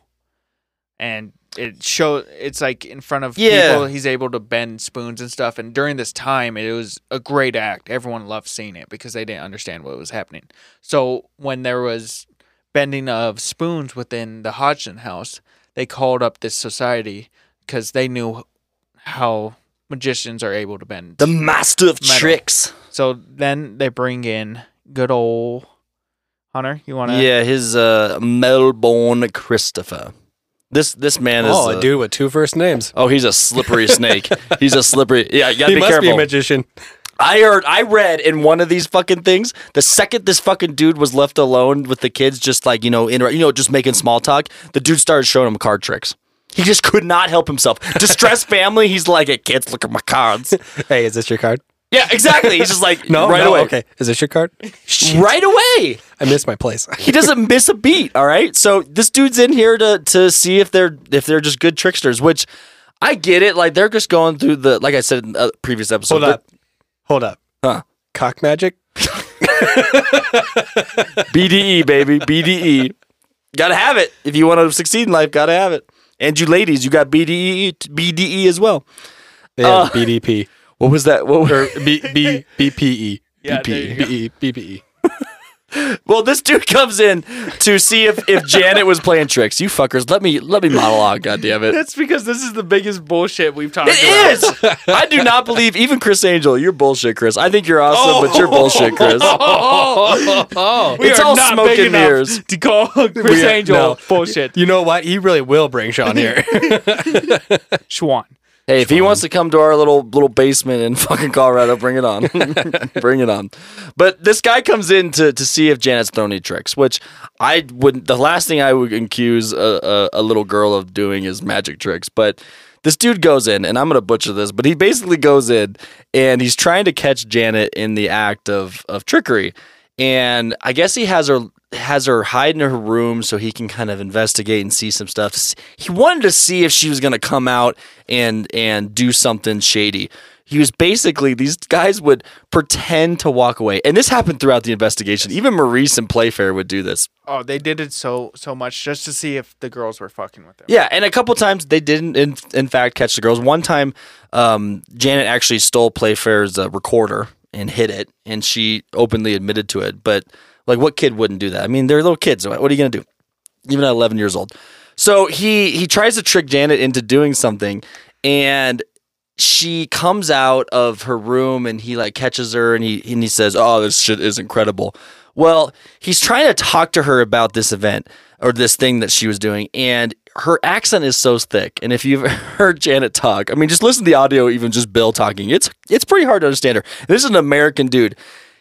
And it show it's like in front of Yeah. people he's able to bend spoons and stuff and during this time it was a great act everyone loved seeing it because they didn't understand what was happening so when there was bending of spoons within the Hodgson house, they called up this society because they knew how magicians are able to bend. The master of Metal. tricks. so then they bring in good old Hunter. You want to? Yeah, his uh, Milbourne Christopher. This this man is. Oh, uh, a dude with two first names. Oh, he's a slippery snake. he's a slippery. Yeah, you gotta He be must careful. be a magician. I heard, I read in one of these fucking things. The second this fucking dude was left alone with the kids, just like you know, in, you know, just making small talk, the dude started showing him card tricks. He just could not help himself. Distressed family. He's like, "Hey, kids, look at my cards." Hey, is this your card? Yeah, exactly. He's just like, No, right no, away. Okay, is this your card? Right away. I missed my place. He doesn't miss a beat. All right. So this dude's in here to to see if they're if they're just good tricksters, which I get it. Like they're just going through the like I said in a previous episode. Hold up, hold up. Huh. Cock magic. BDE, baby. BDE. Gotta have it. If you want to succeed in life, gotta have it. And you ladies, you got BDE, BDE as well. Yeah, Uh, BDP What was that? What or B B BPE. Yeah, there you go. BPE BPE. well, this dude comes in to see if, if Janet was playing tricks. You fuckers, let me let me monologue. God damn it. That's because this is the biggest bullshit we've talked It about. is. I do not believe even Criss Angel. You're bullshit, Criss. I think you're awesome, but you're bullshit, Criss. Oh, We It's are all not smoke big and enough mirrors. to call Criss We are- Angel no. bullshit. you know what? He really will bring Sean here. Schwan. Hey, if he wants to come to our little little basement in fucking Colorado, bring it on. bring it on. But this guy comes in to, to see if Janet's thrown any tricks, which I wouldn't. The last thing I would accuse a, a, a little girl of doing is magic tricks. But this dude goes in, and I'm going to butcher this, but he basically goes in and he's trying to catch Janet in the act of, of trickery. And I guess he has her has her hide in her room so he can kind of investigate and see some stuff. He wanted to see if she was going to come out and and do something shady. He was basically these guys would pretend to walk away, and this happened throughout the investigation. Even Maurice and Playfair would do this. Oh, they did it so so much just to see if the girls were fucking with them. Yeah, and a couple times they didn't, in, in fact, catch the girls. One time, um, Janet actually stole Playfair's uh, recorder and hid it, and she openly admitted to it. But like, what kid wouldn't do that? I mean, they're little kids. What are you gonna do? Even at 11 years old. So he he tries to trick Janet into doing something, and she comes out of her room and he like catches her and he and he says, "Oh, this shit is incredible." Well, he's trying to talk to her about this event or this thing that she was doing and her accent is so thick. And if you've heard Janet talk, I mean, just listen to the audio even just Bill talking. It's it's pretty hard to understand her. This is an American dude.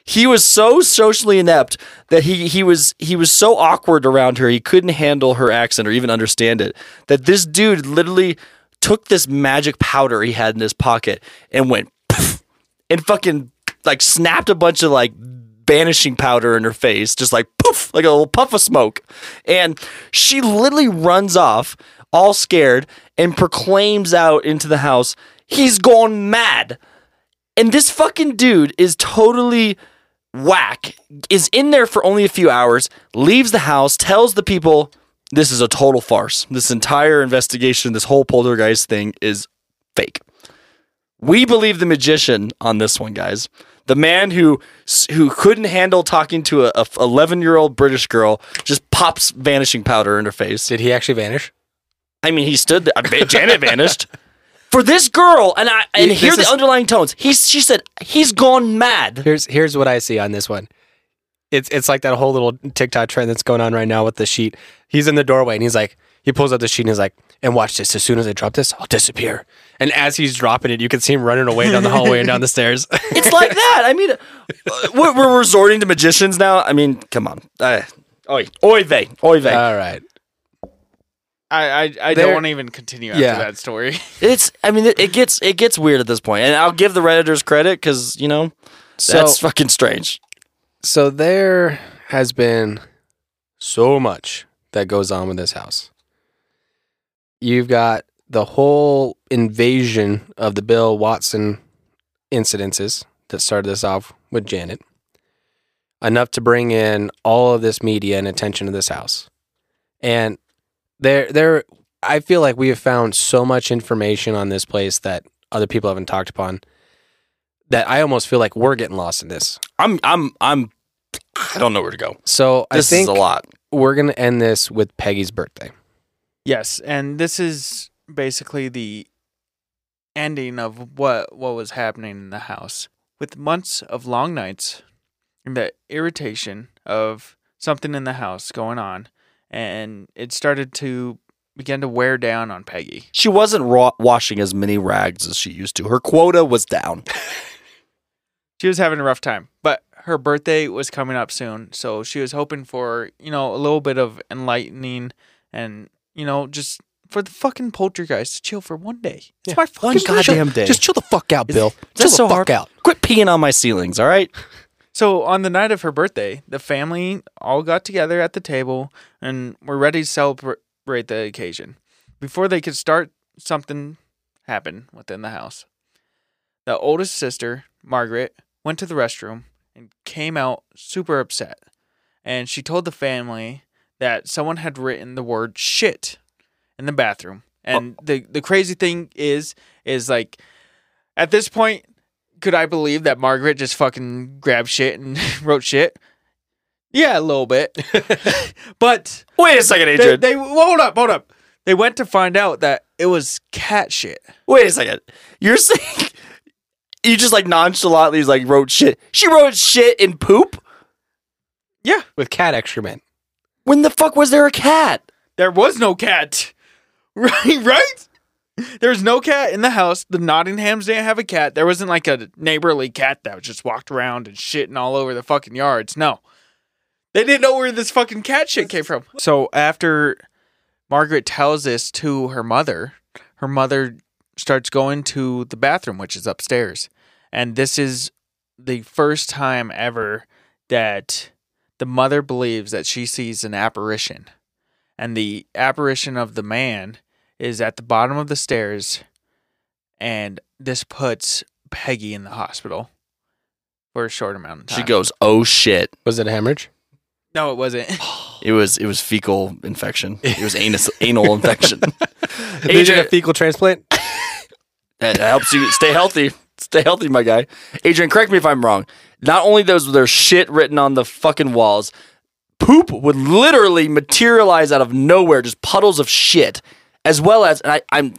He was so socially inept that he he was he was so awkward around her. He couldn't handle her accent or even understand it. That this dude literally took this magic powder he had in his pocket and went poof, and fucking like snapped a bunch of like banishing powder in her face, just like poof, like a little puff of smoke. And she literally runs off, all scared, and proclaims out into the house, he's gone mad. And this fucking dude is totally whack, is in there for only a few hours, leaves the house, tells the people this is a total farce. This entire investigation, this whole poltergeist thing is fake. We believe the magician on this one, guys. The man who who couldn't handle talking to a 11 year old British girl just pops vanishing powder in her face. Did he actually vanish? I mean, he stood there. Janet vanished. For this girl, and I and This hear the is- underlying tones. He's she said he's gone mad. Here's here's what I see on this one. It's it's like that whole little TikTok trend that's going on right now with the sheet. He's in the doorway and he's like, he pulls out the sheet and he's like, and watch this. As soon as I drop this, I'll disappear. And as he's dropping it, you can see him running away down the hallway and down the stairs. It's like that. I mean, we're, we're resorting to magicians now. I mean, come on. Uh, oy, oy vey, oy vey. All right. I I, I don't want to even continue after Yeah. that story. It's. I mean, it, it gets it gets weird at this point. point, and I'll give the redditors credit because you know So that's fucking strange. so there has been so much that goes on with this house. You've got the whole invasion of the Bill Watson incidences that started this off with Janet. Enough to bring in all of this media and attention to this house. And there there I feel like we have found so much information on this place that other people haven't talked upon that I almost feel like we're getting lost in this. I'm. I'm. I'm. I don't know where to go. So This I think is a lot. we're gonna end this with Peggy's birthday. Yes, and this is basically the ending of what what was happening in the house. With months of long nights, and the irritation of something in the house going on, and it started to begin to wear down on Peggy. She wasn't ra- washing as many rags as she used to. Her quota was down. She was having a rough time, but her birthday was coming up soon, so she was hoping for you know a little bit of enlightening and you know just for the fucking poltergeist to chill for one day. It's my fucking One goddamn day. Just chill the fuck out, Bill. Is Chill the so fuck hard? out. Quit peeing on my ceilings, all right? So on the night of her birthday, the family all got together at the table and were ready to celebrate the occasion. Before they could start, something happened within the house. The oldest sister, Margaret, went to the restroom and came out super upset. And she told the family that someone had written the word shit in the bathroom. And oh. the the crazy thing is is like at this point could I believe that Margaret just fucking grabbed shit and wrote shit? Yeah, a little bit. but Wait a second, they, Adrian. they hold up, hold up. They went to find out that it was cat shit. Wait a second. You're saying you just like nonchalantly like wrote shit. She wrote shit in poop? Yeah, With cat excrement. When the fuck was there a cat? there was no cat. Right, right? There was no cat in the house. The Nottinghams didn't have a cat. There wasn't like a neighborly cat that just walked around and shitting all over the fucking yards. No. They didn't know where this fucking cat shit came from. So after Margaret tells this to her mother, her mother starts going to the bathroom, which is upstairs. And this is the first time ever that the mother believes that she sees an apparition. And the apparition of the man is at the bottom of the stairs. And this puts Peggy in the hospital for a short amount of time. She goes, "Oh shit." Was it a hemorrhage? No, it wasn't. It was it was fecal infection. It was anus anal infection. Did you Adrian, get a fecal transplant? that helps you stay healthy. Stay healthy, my guy. Adrian, correct me if I'm wrong. Not only was there shit written on the fucking walls, poop would literally materialize out of nowhere, just puddles of shit, as well as and I, I'm.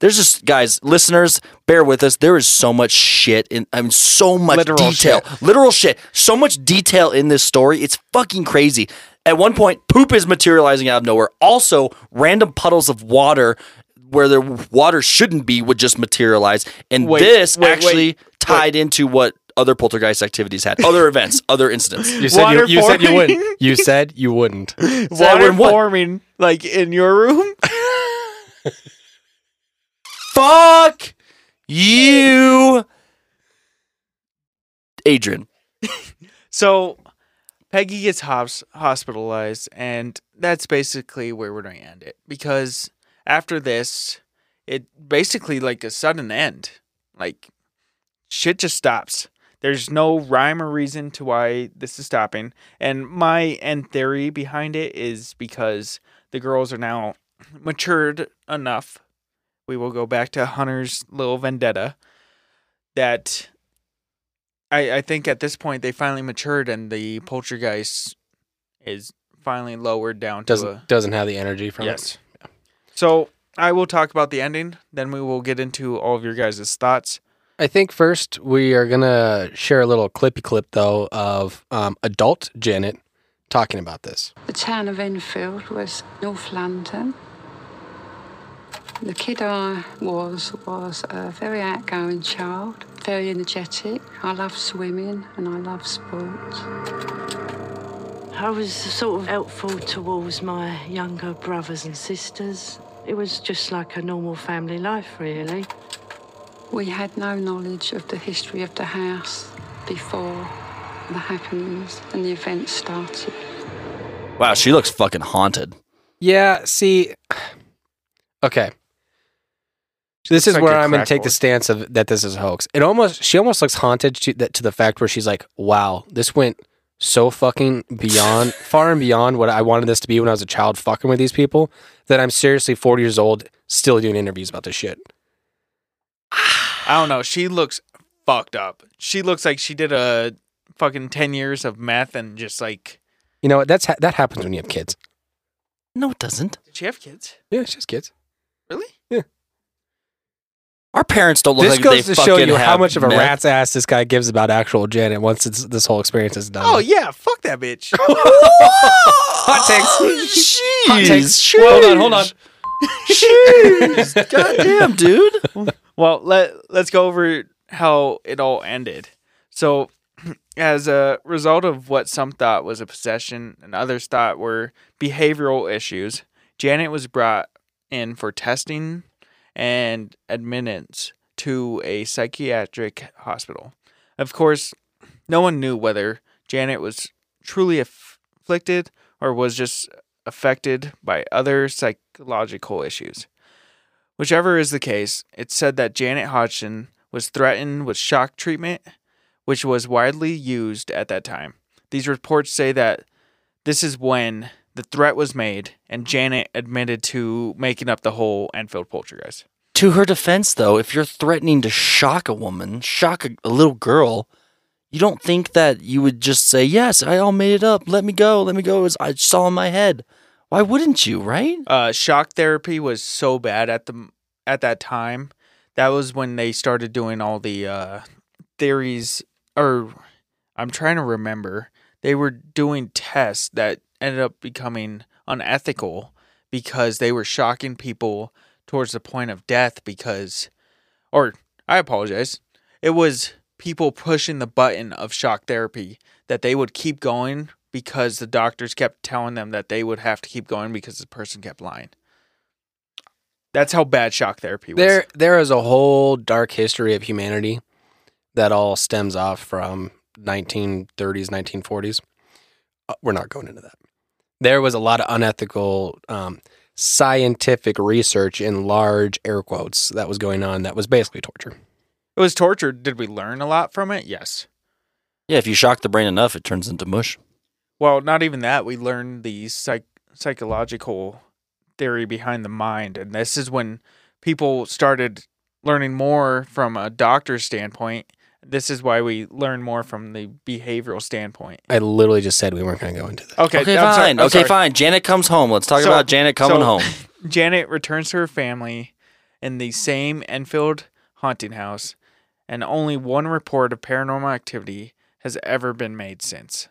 There's just guys, listeners, bear with us. There is so much shit in. I mean, so much Literal detail, shit. literal shit. So much detail in this story. It's fucking crazy. At one point, poop is materializing out of nowhere. Also, random puddles of water where the water shouldn't be would just materialize. And Wait, this wait, actually wait, tied into what other poltergeist activities had, other events, other incidents. You said you, you said you wouldn't. You said you wouldn't. Water forming like in your room. Fuck you, Adrian. So Peggy gets hos- hospitalized, and that's basically where we're going to end it. Because after this, it basically like a sudden end. Like shit just stops. There's no rhyme or reason to why this is stopping. And my end theory behind it is because the girls are now matured enough. We will go back to Hunter's little vendetta. That I, I think at this point they finally matured and the poltergeist is finally lowered down to Doesn't doesn't have the energy from yes. it. So I will talk about the ending. Then we will get into all of your guys' thoughts. I think first we are gonna share a little clippy clip though of um, adult Janet talking about this. The town of Enfield was North London. The kid I was was a very outgoing child, very energetic. I love swimming and I love sports. I was sort of helpful towards my younger brothers and sisters. It was just like a normal family life, really. We had no knowledge of the history of the house before the happenings and the events started. Wow, she looks fucking haunted. Yeah, see, okay. This is like where I'm going to take the stance of that this is a hoax. It almost she almost looks haunted to that to the fact where she's like, "Wow, this went so fucking beyond, far and beyond what I wanted this to be when I was a child, fucking with these people. That I'm seriously 40 years old, still doing interviews about this shit." I don't know. She looks fucked up. She looks like she did a fucking 10 years of meth and just like. You know what? That's ha- that happens when you have kids. No, it doesn't. Did she have kids? Yeah, she has kids. Really? Yeah. Our parents don't look This like goes to show you how much of a meth. rat's ass this guy gives about actual Janet once it's, this whole experience is done. Oh yeah, fuck that bitch. hot takes. Hot takes. Hold on, hold on. Jeez. God damn, dude. Well, let let's go over how it all ended. So, as a result of what some thought was a possession and others thought were behavioral issues, Janet was brought in for testing and admittance to a psychiatric hospital. Of course, no one knew whether Janet was truly aff- afflicted or was just affected by other psychological issues. Whichever is the case, it's said that Janet Hodgson was threatened with shock treatment, which was widely used at that time. These reports say that this is when the threat was made and Janet admitted to making up the whole Enfield poltergeist. To her defense, though, if you're threatening to shock a woman, shock a, a little girl, you don't think that you would just say, "Yes, I all made it up. Let me go. Let me go." As I saw in my head. Why wouldn't you? Right? Uh, shock therapy was so bad at the at that time. That was when they started doing all the uh, theories, or I'm trying to remember. They were doing tests that ended up becoming unethical because they were shocking people towards the point of death. Because, or I apologize, it was people pushing the button of shock therapy that they would keep going because the doctors kept telling them that they would have to keep going because the person kept lying. That's how bad shock therapy was. There, there is a whole dark history of humanity that all stems off from 1930s, 1940s. Uh, we're not going into that. There was a lot of unethical um, scientific research in large air quotes that was going on that was basically torture. It was torture. Did we learn a lot from it? Yes. Yeah. If you shock the brain enough, it turns into mush. Well, not even that. We learned the psych- psychological theory behind the mind. And this is when people started learning more from a doctor's standpoint. This is why we learn more from the behavioral standpoint. I literally just said we weren't going to go into that. Okay, Okay, I'm sorry, fine. I'm okay, sorry. fine. Janet comes home. Let's talk So- about Janet coming so- home. Janet returns to her family in the same Enfield haunting house, and only one report of paranormal activity has ever been made since.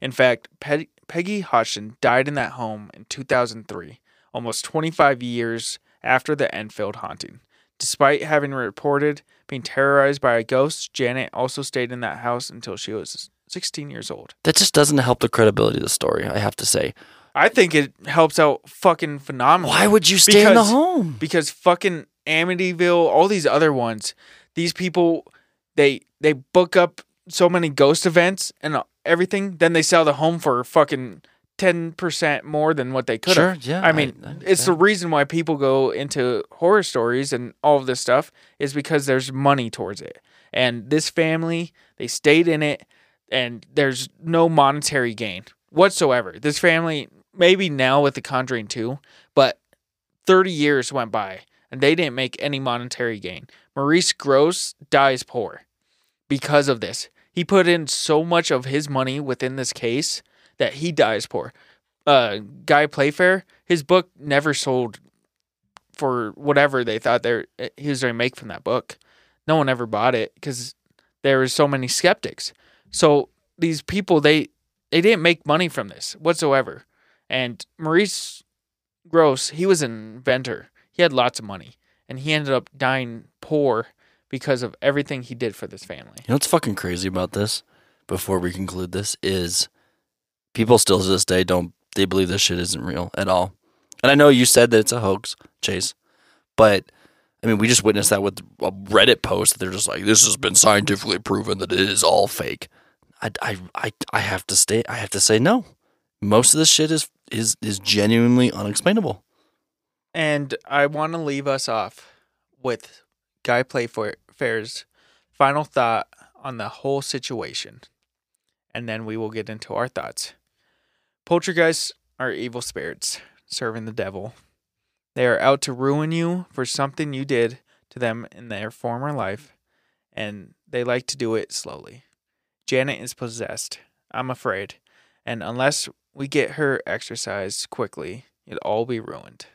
In fact, Pe- Peggy Hodgson died in that home in 2003, almost 25 years after the Enfield haunting. Despite having reported being terrorized by a ghost, Janet also stayed in that house until she was 16 years old. That just doesn't help the credibility of the story. I have to say. I think it helps out fucking phenomenally. Why would you stay in the home? because fucking Amityville, all these other ones, these people they they book up so many ghost events and everything, then they sell the home for fucking ten percent more than what they could Sure, have. yeah, I mean, I- I- it's the reason why people go into horror stories and all of this stuff is because there's money towards it. And this family, they stayed in it, and there's no monetary gain whatsoever. This family, maybe now with The Conjuring 2, but 30 years went by and they didn't make any monetary gain. Maurice Grosse dies poor because of this. He put in so much of his money within this case that he dies poor. Uh, Guy Playfair, his book never sold for whatever they thought they he was going to make from that book. No one ever bought it because there were so many skeptics. So these people they they didn't make money from this whatsoever. And Maurice Grosse, he was an inventor. He had lots of money, and he ended up dying poor because of everything he did for this family. You know what's fucking crazy about this? Before we conclude this, is people still to this day don't they believe this shit isn't real at all. And I know you said that it's a hoax, Chase, but I mean we just witnessed that with a Reddit post. They're just like, this has been scientifically proven that it is all fake. I, I, I, I have to stay. I have to say no. Most of this shit is is is genuinely unexplainable. And I want to leave us off with Guy Playfair's final thought on the whole situation. And then we will get into our thoughts. Poltergeists are evil spirits serving the devil. They are out to ruin you for something you did to them in their former life, and they like to do it slowly. Janet is possessed, I'm afraid, and unless we get her exorcised quickly, it'll all be ruined.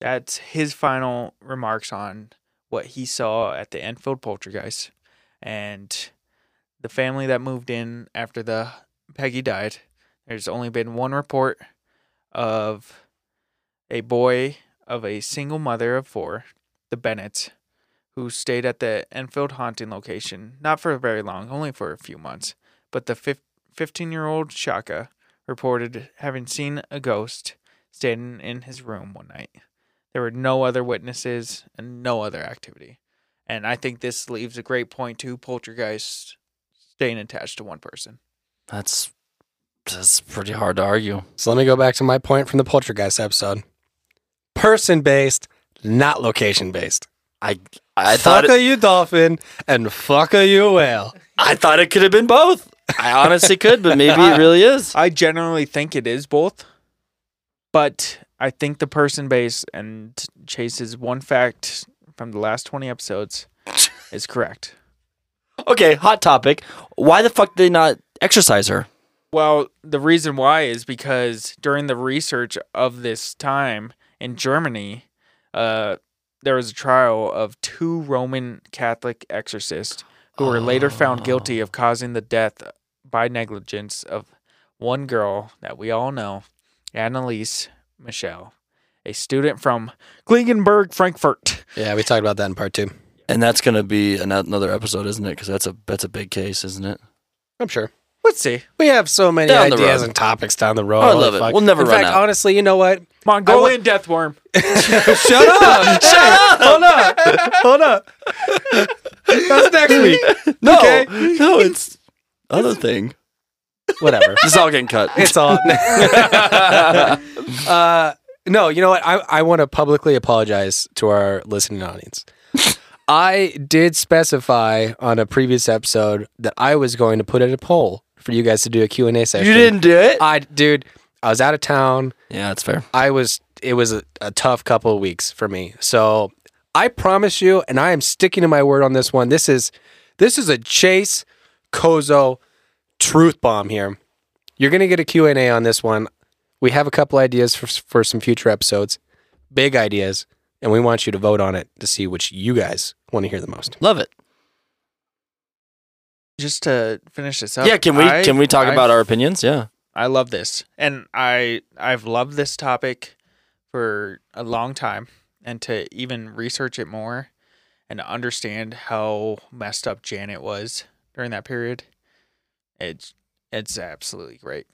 That's his final remarks on what he saw at the Enfield Poltergeist. And the family that moved in after the Peggy died, there's only been one report of a boy of a single mother of four, the Bennetts, who stayed at the Enfield haunting location, not for very long, only for a few months. But the 15 year old Shaka reported having seen a ghost standing in his room one night. There were no other witnesses and no other activity. And I think this leaves a great point to poltergeist staying attached to one person. That's that's pretty hard to argue. So let me go back to my point from the Poltergeist episode. Person based, not location based. I I thought Fuck it, a you dolphin and fuck a you whale. I thought it could have been both. I honestly could, but maybe it really is. I generally think it is both, but I think the person base and Chase's one fact from the last 20 episodes is correct. Okay, hot topic. Why the fuck did they not exercise her? Well, the reason why is because during the research of this time in Germany, uh, there was a trial of two Roman Catholic exorcists who were later found guilty of causing the death by negligence of one girl that we all know, Anneliese Michel, a student from Klingenberg, Frankfurt. Yeah, we talked about that in part two. And that's gonna be ano- another episode, isn't it? Because that's a that's a big case, isn't it? I'm sure. Let's see. We have so many Down the ideas road. and topics down the road. Oh, I Holy love it. fuck. We'll never In run fact, out. honestly, you know what? Mongolian death worm. Shut up! Shut up! Hold up! Hold up! That's next week. No, Okay. no, it's other thing. Whatever. This is all getting cut. It's all. uh, no, you know what? I, I want to publicly apologize to our listening audience. I did specify on a previous episode that I was going to put in a poll for you guys to do a Q&A session. you didn't do it. I, dude, I was out of town. Yeah, that's fair. I was it was a, a tough couple of weeks for me. So I promise you, and I am sticking to my word on this one. This is this is a Chase Kozo truth bomb here. You're gonna get a Q&A on this one. We have a couple ideas for for some future episodes, big ideas, and we want you to vote on it to see which you guys want to hear the most. Love it. Just to finish this up. yeah, can we I- can we talk I about our opinions? Yeah. I love this, and I I've loved this topic for a long time, and to even research it more and to understand how messed up Janet was during that period, it's it's absolutely great.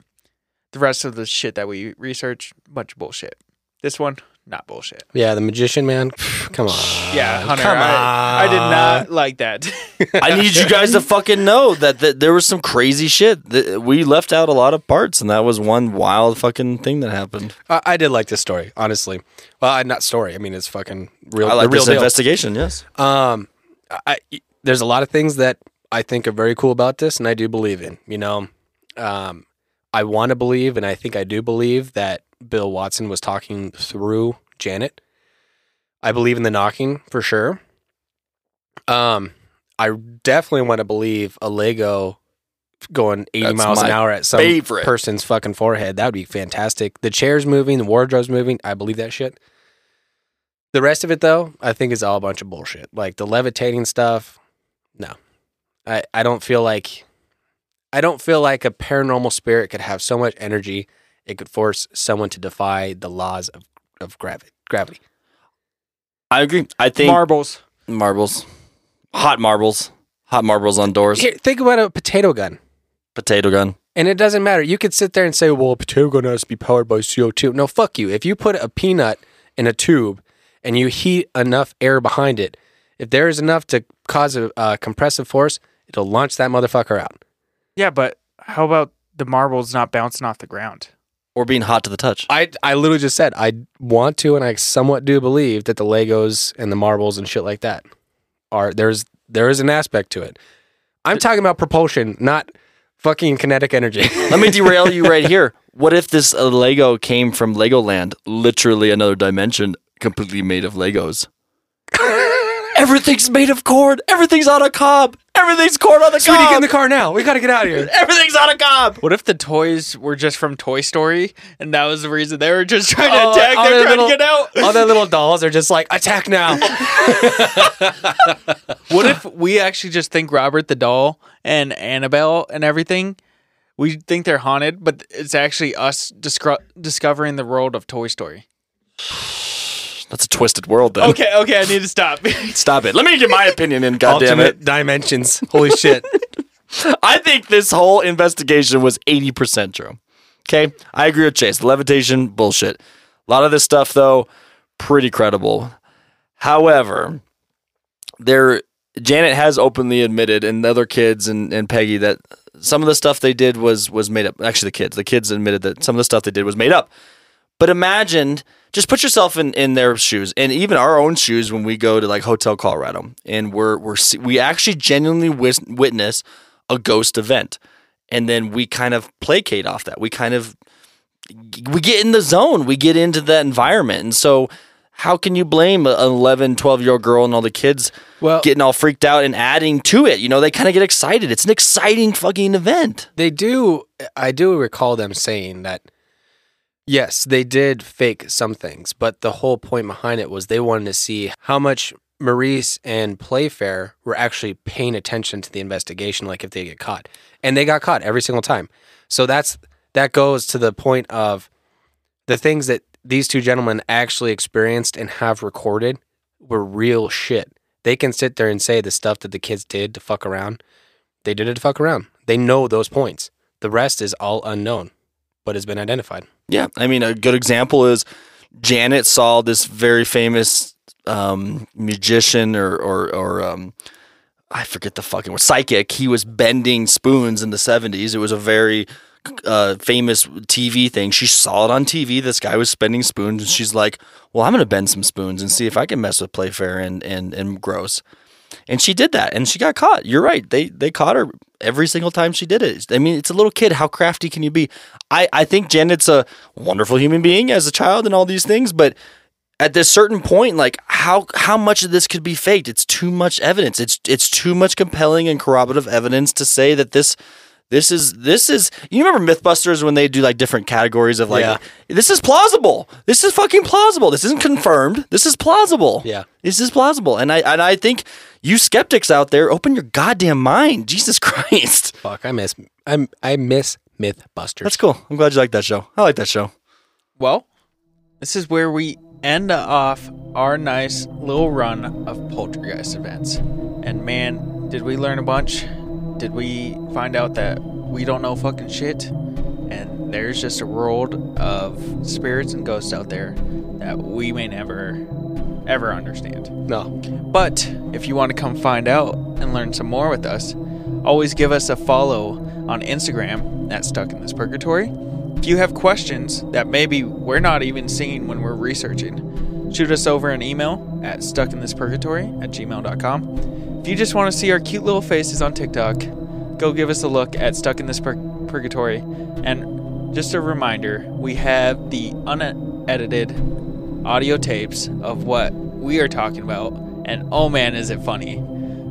The rest of the shit that we researched, bunch of bullshit. This one, not bullshit. Yeah, the magician man. Come on. Yeah, Hunter, come I, I did not like that. I need you guys to fucking know that, that there was some crazy shit. That we left out a lot of parts, and that was one wild fucking thing that happened. I, I did like this story, honestly. Well, I, not story. I mean, it's fucking real. I like the real this deal. investigation. Yes. Um, I, there's a lot of things that I think are very cool about this, and I do believe in. You know, um, I want to believe, and I think I do believe that Bill Watson was talking through Janet. I believe in the knocking for sure. Um, I definitely want to believe a Lego going 80 That's miles an hour at some favorite. person's fucking forehead. That would be fantastic. The chair's moving, the wardrobe's moving. I believe that shit. The rest of it, though, I think is all a bunch of bullshit. Like the levitating stuff, no. I, I don't feel like I don't feel like a paranormal spirit could have so much energy it could force someone to defy the laws of, of gravity. Gravity. I agree. I think Marbles. marbles, hot marbles, hot marbles on doors, Here, think about a potato gun. potato gun. And it doesn't matter. You could sit there and say, well, a potato gun has to be powered by CO2. No, fuck you. If you put a peanut in a tube and you heat enough air behind it, if there is enough to cause a uh, compressive force, it'll launch that motherfucker out. Yeah, but how about the marbles not bouncing off the ground? Or being hot to the touch. I, I literally just said, I want to and I somewhat do believe that the Legos and the marbles and shit like that are, there's, there is an aspect to it. I'm talking about propulsion, not fucking kinetic energy. Let me derail you right here. What if this uh, Lego came from Legoland, literally another dimension, completely made of Legos? Everything's made of corn. Everything's on a cob. Everything's corn on the Sweetie, get cob. in the car now. We got to get out of here. Everything's on a cob. What if the toys were just from Toy Story and that was the reason they were just trying to Oh, attack? all They're their trying little- to get out. All their little dolls are just like, attack now. What if we actually just think Robert the doll and Annabelle and everything? We think they're haunted, but it's actually us discro- discovering the world of Toy Story. That's a twisted world, then. Okay, okay, I need to stop. Stop it. Let me get my opinion in. God damn Ultimate it. dimensions. Holy shit. I think this whole investigation was 80% true. Okay. I agree with Chase. Levitation, bullshit. A lot of this stuff, though, pretty credible. However, there Janet has openly admitted and the other kids and, and Peggy that some of the stuff they did was was made up. Actually the kids. The kids admitted that some of the stuff they did was made up. But imagine, just put yourself in, in their shoes, and even our own shoes when we go to like Hotel Colorado, and we're we're we actually genuinely wis- witness a ghost event, and then we kind of placate off that. We kind of we get in the zone, we get into that environment, and so how can you blame an 11, 12 year old girl and all the kids Well- getting all freaked out and adding to it? You know, they kind of get excited. It's an exciting fucking event. They do. I do recall them saying that. Yes, they did fake some things, but the whole point behind it was they wanted to see how much Maurice and Playfair were actually paying attention to the investigation, like if they get caught, and they got caught every single time. So that's that goes to the point of the things that these two gentlemen actually experienced and have recorded were real shit. They can sit there and say the stuff that the kids did to fuck around. They did it to fuck around. They know those points. The rest is all unknown, has been identified. Yeah, I mean, a good example is Janet saw this very famous um, magician or or, or um, I forget the fucking word, psychic. He was bending spoons in the seventies. It was a very uh, famous TV thing. She saw it on TV. This guy was bending spoons, and she's like, "Well, I'm gonna bend some spoons and see if I can mess with Playfair and and and Grosse." And she did that, and she got caught. You're right. They they caught her every single time she did it. I mean, it's a little kid. How crafty can you be? I I think Janet's a wonderful human being as a child and all these things, but at this certain point, like how how much of this could be faked? It's too much evidence. It's it's too much compelling and corroborative evidence to say that this. This is this is you remember MythBusters when they do like different categories of like Yeah. this is plausible. This is fucking plausible. This isn't confirmed. This is plausible. Yeah. This is plausible. And I and I think you skeptics out there, open your goddamn mind. Jesus Christ. Fuck, I miss I I miss MythBusters. That's cool. I'm glad you like that show. I like that show. Well, this is where we end off our nice little run of poltergeist events. And man, did we learn a bunch? Did we find out that we don't know fucking shit? And there's just a world of spirits and ghosts out there that we may never ever understand. No. But if you want to come find out and learn some more with us, always give us a follow on Instagram at Stuck in This Purgatory. If you have questions that maybe we're not even seeing when we're researching, shoot us over an email at stuckinthispurgatory at gmail.com. If you just want to see our cute little faces on TikTok, go give us a look at Stuck in This Pur- Purgatory. And just a reminder, we have the unedited audio tapes of what we are talking about, and oh man, is it funny!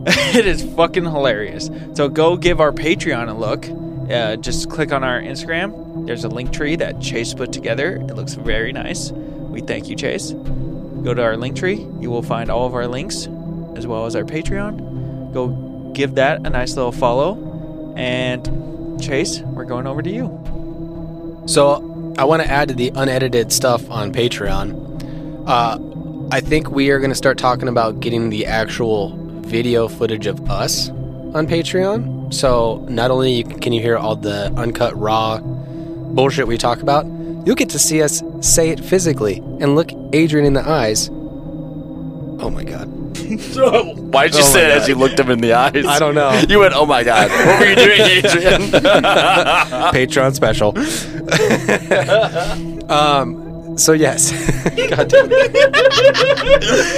it is fucking hilarious. So go give our Patreon a look. Uh, just click on our Instagram. There's a link tree that Chase put together. It looks very nice. We thank you, Chase. Go to our link tree. You will find all of our links as well as our Patreon. Go give that a nice little follow. And Chase, we're going over to you. So I want to add to the unedited stuff on Patreon. Uh, I think we are going to start talking about getting the actual video footage of us on Patreon. So not only can you hear all the uncut raw bullshit we talk about, you'll get to see us say it physically and look Adrian in the eyes. Oh my god. Why'd you Oh say it as you looked him in the eyes? I don't know. You went, oh my God. What were you doing, Adrian? Patreon special. um, So yes, God damn it.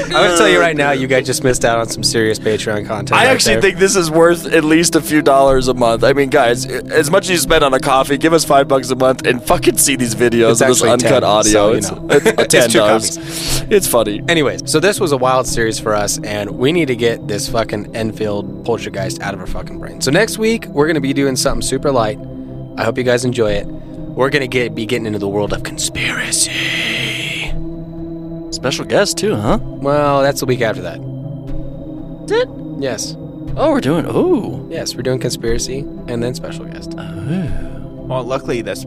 I'm gonna tell you right now, you guys just missed out on some serious Patreon content. I right actually there. think this is worth at least a few dollars a month. I mean, guys, as much as you spend on a coffee, give us five bucks a month and fucking see these videos It's actually uncut 10, audio. so, you it's, know. it's, It's ten dollars. It's funny. Anyways, so this was a wild series for us, and we need to get this fucking Enfield poltergeist out of our fucking brain. So next week we're gonna be doing something super light. I hope you guys enjoy it. We're gonna get be getting into the world of conspiracy. Special guest too, huh? Well, that's the week after that. Did Yes, oh, we're doing oh. yes, we're doing conspiracy and then special guest. Oh. Well, luckily, this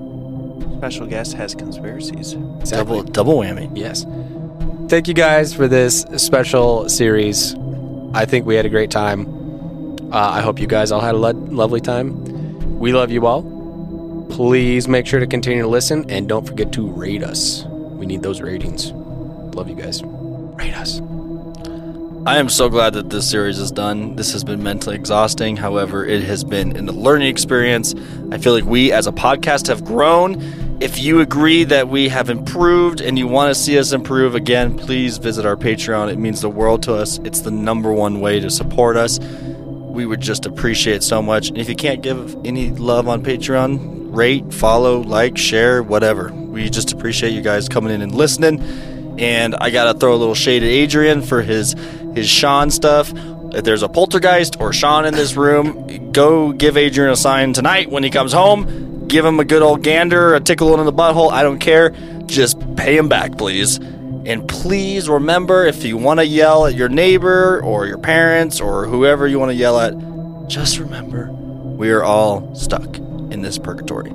special guest has conspiracies. Exactly. Double double whammy. Yes. Thank you guys for this special series. I think we had a great time. Uh, I hope you guys all had a lo- lovely time. We love you all. Please make sure to continue to listen and don't forget to rate us. We need those ratings. Love you guys. Rate us. I am so glad that this series is done. This has been mentally exhausting. However, it has been a learning experience. I feel like we as a podcast have grown. If you agree that we have improved and you want to see us improve again, please visit our Patreon. It means the world to us. It's the number one way to support us. We would just appreciate so much. And if you can't give any love on Patreon, rate, follow, like, share, whatever. We just appreciate you guys coming in and listening. And I gotta throw a little shade at Adrian for his his Sean stuff. If there's a poltergeist or Sean in this room, go give Adrian a sign tonight when he comes home. Give him a good old gander, a tickle in the butthole. I don't care. Just pay him back, please. And please remember if you want to yell at your neighbor or your parents or whoever you want to yell at, just remember we are all stuck in this purgatory.